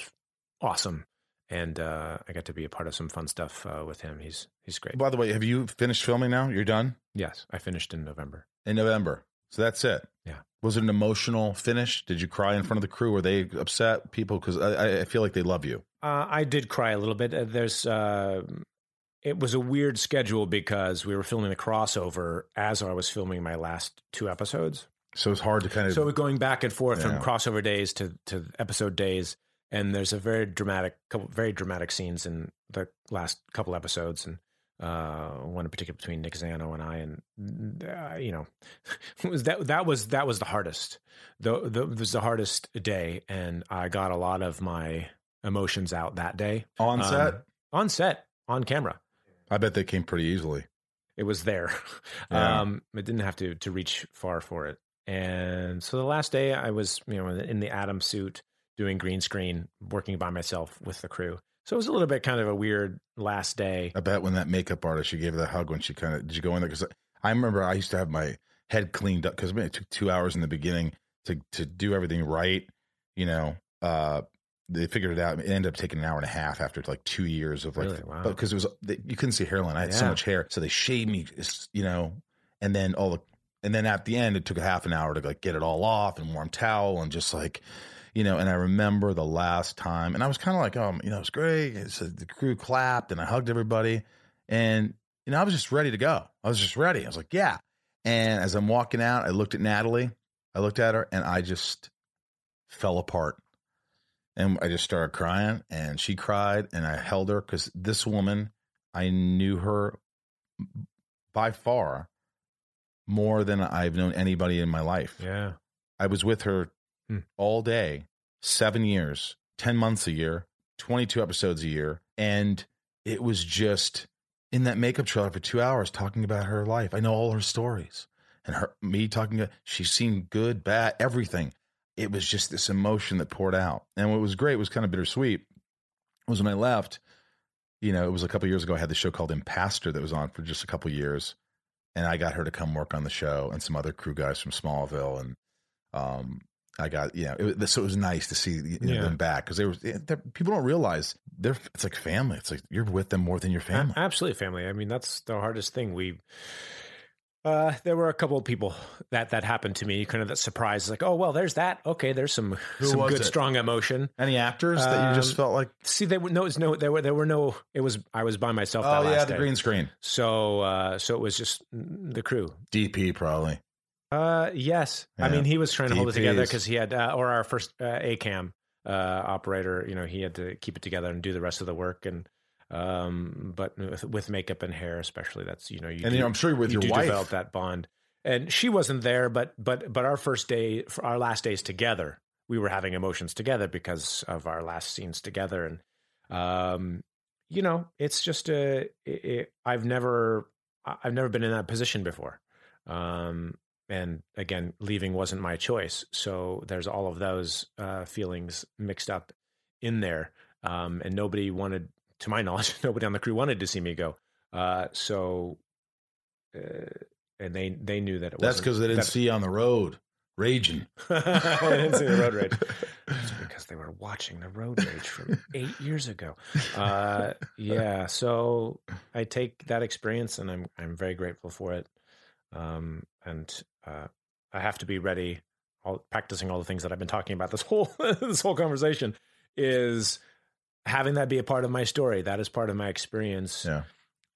awesome, and uh, I got to be a part of some fun stuff uh, with him. He's he's great. By the way, have you finished filming now? You're done yes, I finished in November. in November. So that's it. Yeah. Was it an emotional finish? Did you cry in front of the crew? Were they upset? People, because I, I feel like they love you. Uh, I did cry a little bit. Uh, There's, uh, it was a weird schedule because we were filming the crossover as I was filming my last two episodes. So it's hard to kind of. So we're going back and forth Yeah. from crossover days to to episode days, and there's a very dramatic couple very dramatic scenes in the last couple episodes, and uh, one in particular between Nick Zano and I, and uh, you know, it was that that was that was the hardest. The, the it was the hardest day, and I got a lot of my emotions out that day on um, set, on set, on camera. I bet they came pretty easily. It was there. Yeah. Um, I didn't have to to reach far for it. And so the last day, I was you know in the Atom suit doing green screen, working by myself with the crew. So it was a little bit kind of a weird last day. I bet when that makeup artist, she gave her that hug when she kind of did you go in there? Because I remember I used to have my head cleaned up because it took two hours in the beginning to to do everything right. You know, uh, they figured it out. It ended up taking an hour and a half after like two years of like, Really? Wow. because it was you couldn't see hairline. I had so much hair, so they shaved me, you know, and then all the and then at the end it took a half an hour to like get it all off and warm towel and just like you know and i remember the last time and i was kind of like um you know it's great. It's, the crew clapped and i hugged everybody and you know i was just ready to go. I was just ready. I was like yeah. And as i'm walking out i looked at natalie. I looked at her and i just fell apart. And i just started crying and she cried and i held her because this woman i knew her by far more than I've known anybody in my life. Yeah. I was with her Hmm. all day, seven years, 10 months a year, 22 episodes a year. And it was just in that makeup trailer for two hours talking about her life. I know all her stories and her, me talking, to- she's seen good, bad, everything. It was just this emotion that poured out. And what was great was kind of bittersweet was when I left, you know, it was a couple years ago. I had the show called Impastor that was on for just a couple years and I got her to come work on the show and some other crew guys from Smallville, and um, I got you know, it, so it was nice to see you know, Yeah. them back because they were they're, people don't realize they're it's like family. It's like you're with them more than your family. Absolutely family. I mean, that's the hardest thing. We uh there were a couple of people that that happened to me, kind of that surprise, like, oh well, there's that. Okay, there's some Who some good it? strong emotion. Any actors that you just Um, felt like? See, there were no, it's no, there were there were no. It was I was by myself. that Oh yeah, the day. green screen. So uh so it was just the crew. DP probably. Uh, yes. I mean, he was trying to hold it together because he had, uh, or our first uh, ACAM uh, operator, you know, he had to keep it together and do the rest of the work. And, um, but with, with makeup and hair, especially, that's, you know, you And do- I'm sure with you your wife. develop that bond. And she wasn't there, but, but, but our first day, our last days together, we were having emotions together because of our last scenes together. And, um, you know, it's just a, it, I've never, I've never been in that position before. Um, and again, leaving wasn't my choice. So there's all of those uh, feelings mixed up in there. Um, and nobody wanted, to my knowledge, nobody on the crew wanted to see me go. Uh, so, uh, and they they knew that it That's because they didn't that- see you on the road raging. I didn't see the road rage. It's because they were watching the road rage from eight years ago. Uh, yeah, so I take that experience and I'm I'm very grateful for it. Um, and uh, I have to be ready. All, practicing all the things that I've been talking about this whole this whole conversation is having that be a part of my story. That is part of my experience. Yeah.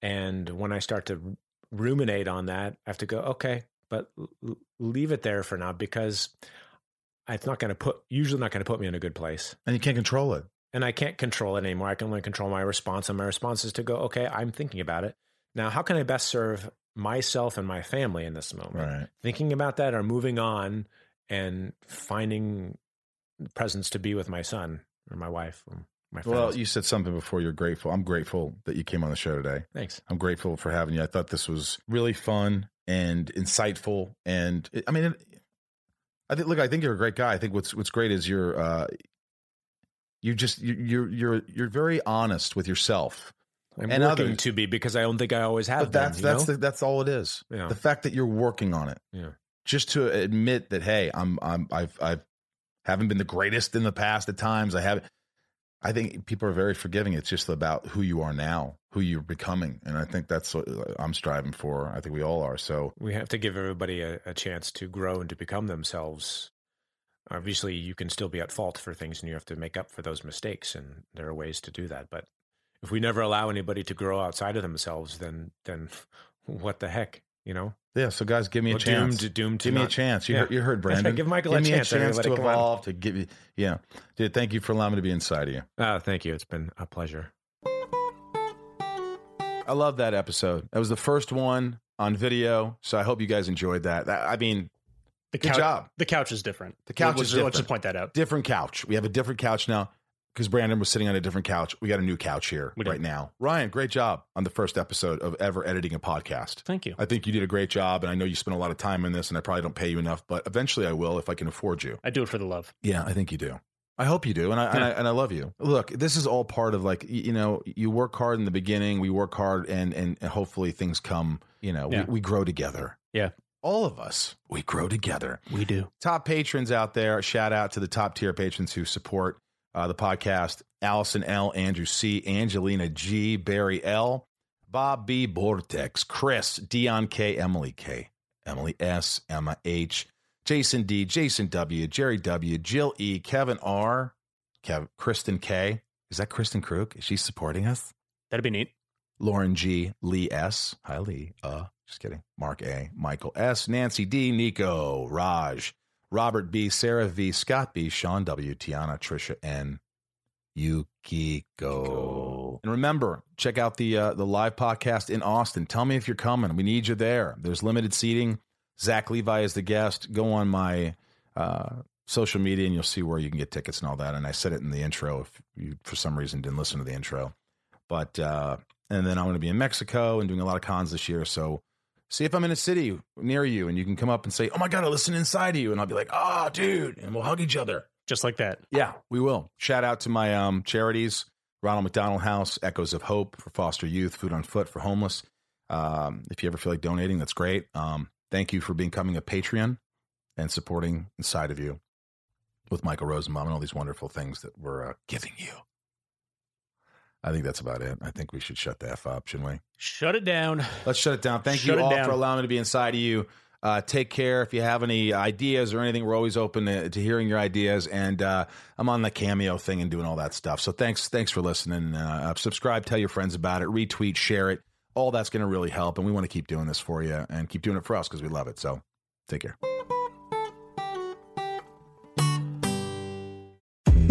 And when I start to ruminate on that, I have to go, okay, but l- leave it there for now because it's not going to put, usually not going to put me in a good place. And you can't control it. And I can't control it anymore. I can only control my response. And my response is to go, okay, I'm thinking about it. Now, how can I best serve myself and my family in this moment? Right. Thinking about that or moving on and finding presence to be with my son or my wife or my friends. Well, you said something before. You're grateful. I'm grateful that you came on the show today. Thanks. I'm grateful for having you. I thought this was really fun and insightful. And I mean, it, I think. Look, I think you're a great guy. I think what's what's great is you're uh, you just you, you're you're you're very honest with yourself. I'm and working others. to be because I don't think I always have But that's been. you that's know? the, that's all it is. Yeah. The fact that you're working on it. Yeah. Just to admit that, hey, I'm I'm I've I've haven't been the greatest in the past at times. I haven't. I think people are very forgiving. It's just about who you are now, who you're becoming, and I think that's what uh, I'm striving for. I think we all are. So we have to give everybody a, a chance to grow and to become themselves. Obviously, you can still be at fault for things, and you have to make up for those mistakes. And there are ways to do that. But if we never allow anybody to grow outside of themselves, then then what the heck, you know? yeah. So guys, give me a chance. Doomed, doomed to Give me a chance. You, Yeah. heard, you heard Brandon. Give Michael give a me chance, a chance to Come on. evolve. To give you, yeah, dude. Thank you for allowing me to be inside of you. Oh, thank you. It's been a pleasure. I love that episode. That was the first one on video, so I hope you guys enjoyed that. That- I mean, The Good couch, job. The couch is different. The couch Let's- is Let's different. just point that out. different couch. We have a different couch now because Brandon was sitting on a different couch. We got a new couch here right now. Ryan, great job on the first episode of ever editing a podcast. Thank you. I think you did a great job, and I know you spent a lot of time in this, and I probably don't pay you enough, but eventually I will if I can afford you. I do it for the love. Yeah, I think you do. I hope you do, and I, and I and I love you. Look, this is all part of like you know, you work hard in the beginning. We work hard, and and, and hopefully things come. You know, Yeah. we, we grow together. Yeah. all of us, we grow together. We do. top patrons out there. Shout out to the top tier patrons who support uh, the podcast: Allison L, Andrew C, Angelina G, Barry L, Bob B, Vortex, Chris, Dion K, Emily K, Emily S, Emma H, Jason D, Jason W, Jerry W, Jill E, Kevin R, Kev, Kristen K. Is that Kristin Kreuk? Is she supporting us? That'd be neat. Lauren G, Lee S. Hi, Lee. Uh, just kidding. Mark A, Michael S, Nancy D, Nico, Raj, Robert B, Sarah V, Scott B, Sean W, Tiana, Trisha N, Yukiko. And remember, check out the uh, the live podcast in Austin. Tell me if you're coming. We need you there. There's limited seating. Zach Levi is the guest. Go on my uh, social media and you'll see where you can get tickets and all that. And I said it in the intro if you, for some reason, didn't listen to the intro. But, uh, and then I'm going to be in Mexico and doing a lot of cons this year. So see if I'm in a city near you and you can come up and say, Oh my God, I listen inside of you. And I'll be like, Oh, dude. And we'll hug each other. Just like that. Yeah, we will. Shout out to my um, charities Ronald McDonald House, Echoes of Hope for foster youth, Food on Foot for homeless. Um, if you ever feel like donating, that's great. Um, thank you for becoming a Patreon and supporting Inside of You with Michael Rosenbaum and all these wonderful things that we're uh, giving you. I think that's about it. I think we should shut the F up, shouldn't we? Shut it down. Let's shut it down. Thank Shut you all down. for allowing me to be inside of you. Uh, take care. If you have any ideas or anything, we're always open to, to hearing your ideas. And uh, I'm on the cameo thing and doing all that stuff. So thanks, thanks for listening. Uh, subscribe, tell your friends about it, retweet, share it. All that's going to really help. And we want to keep doing this for you and keep doing it for us because we love it. So take care.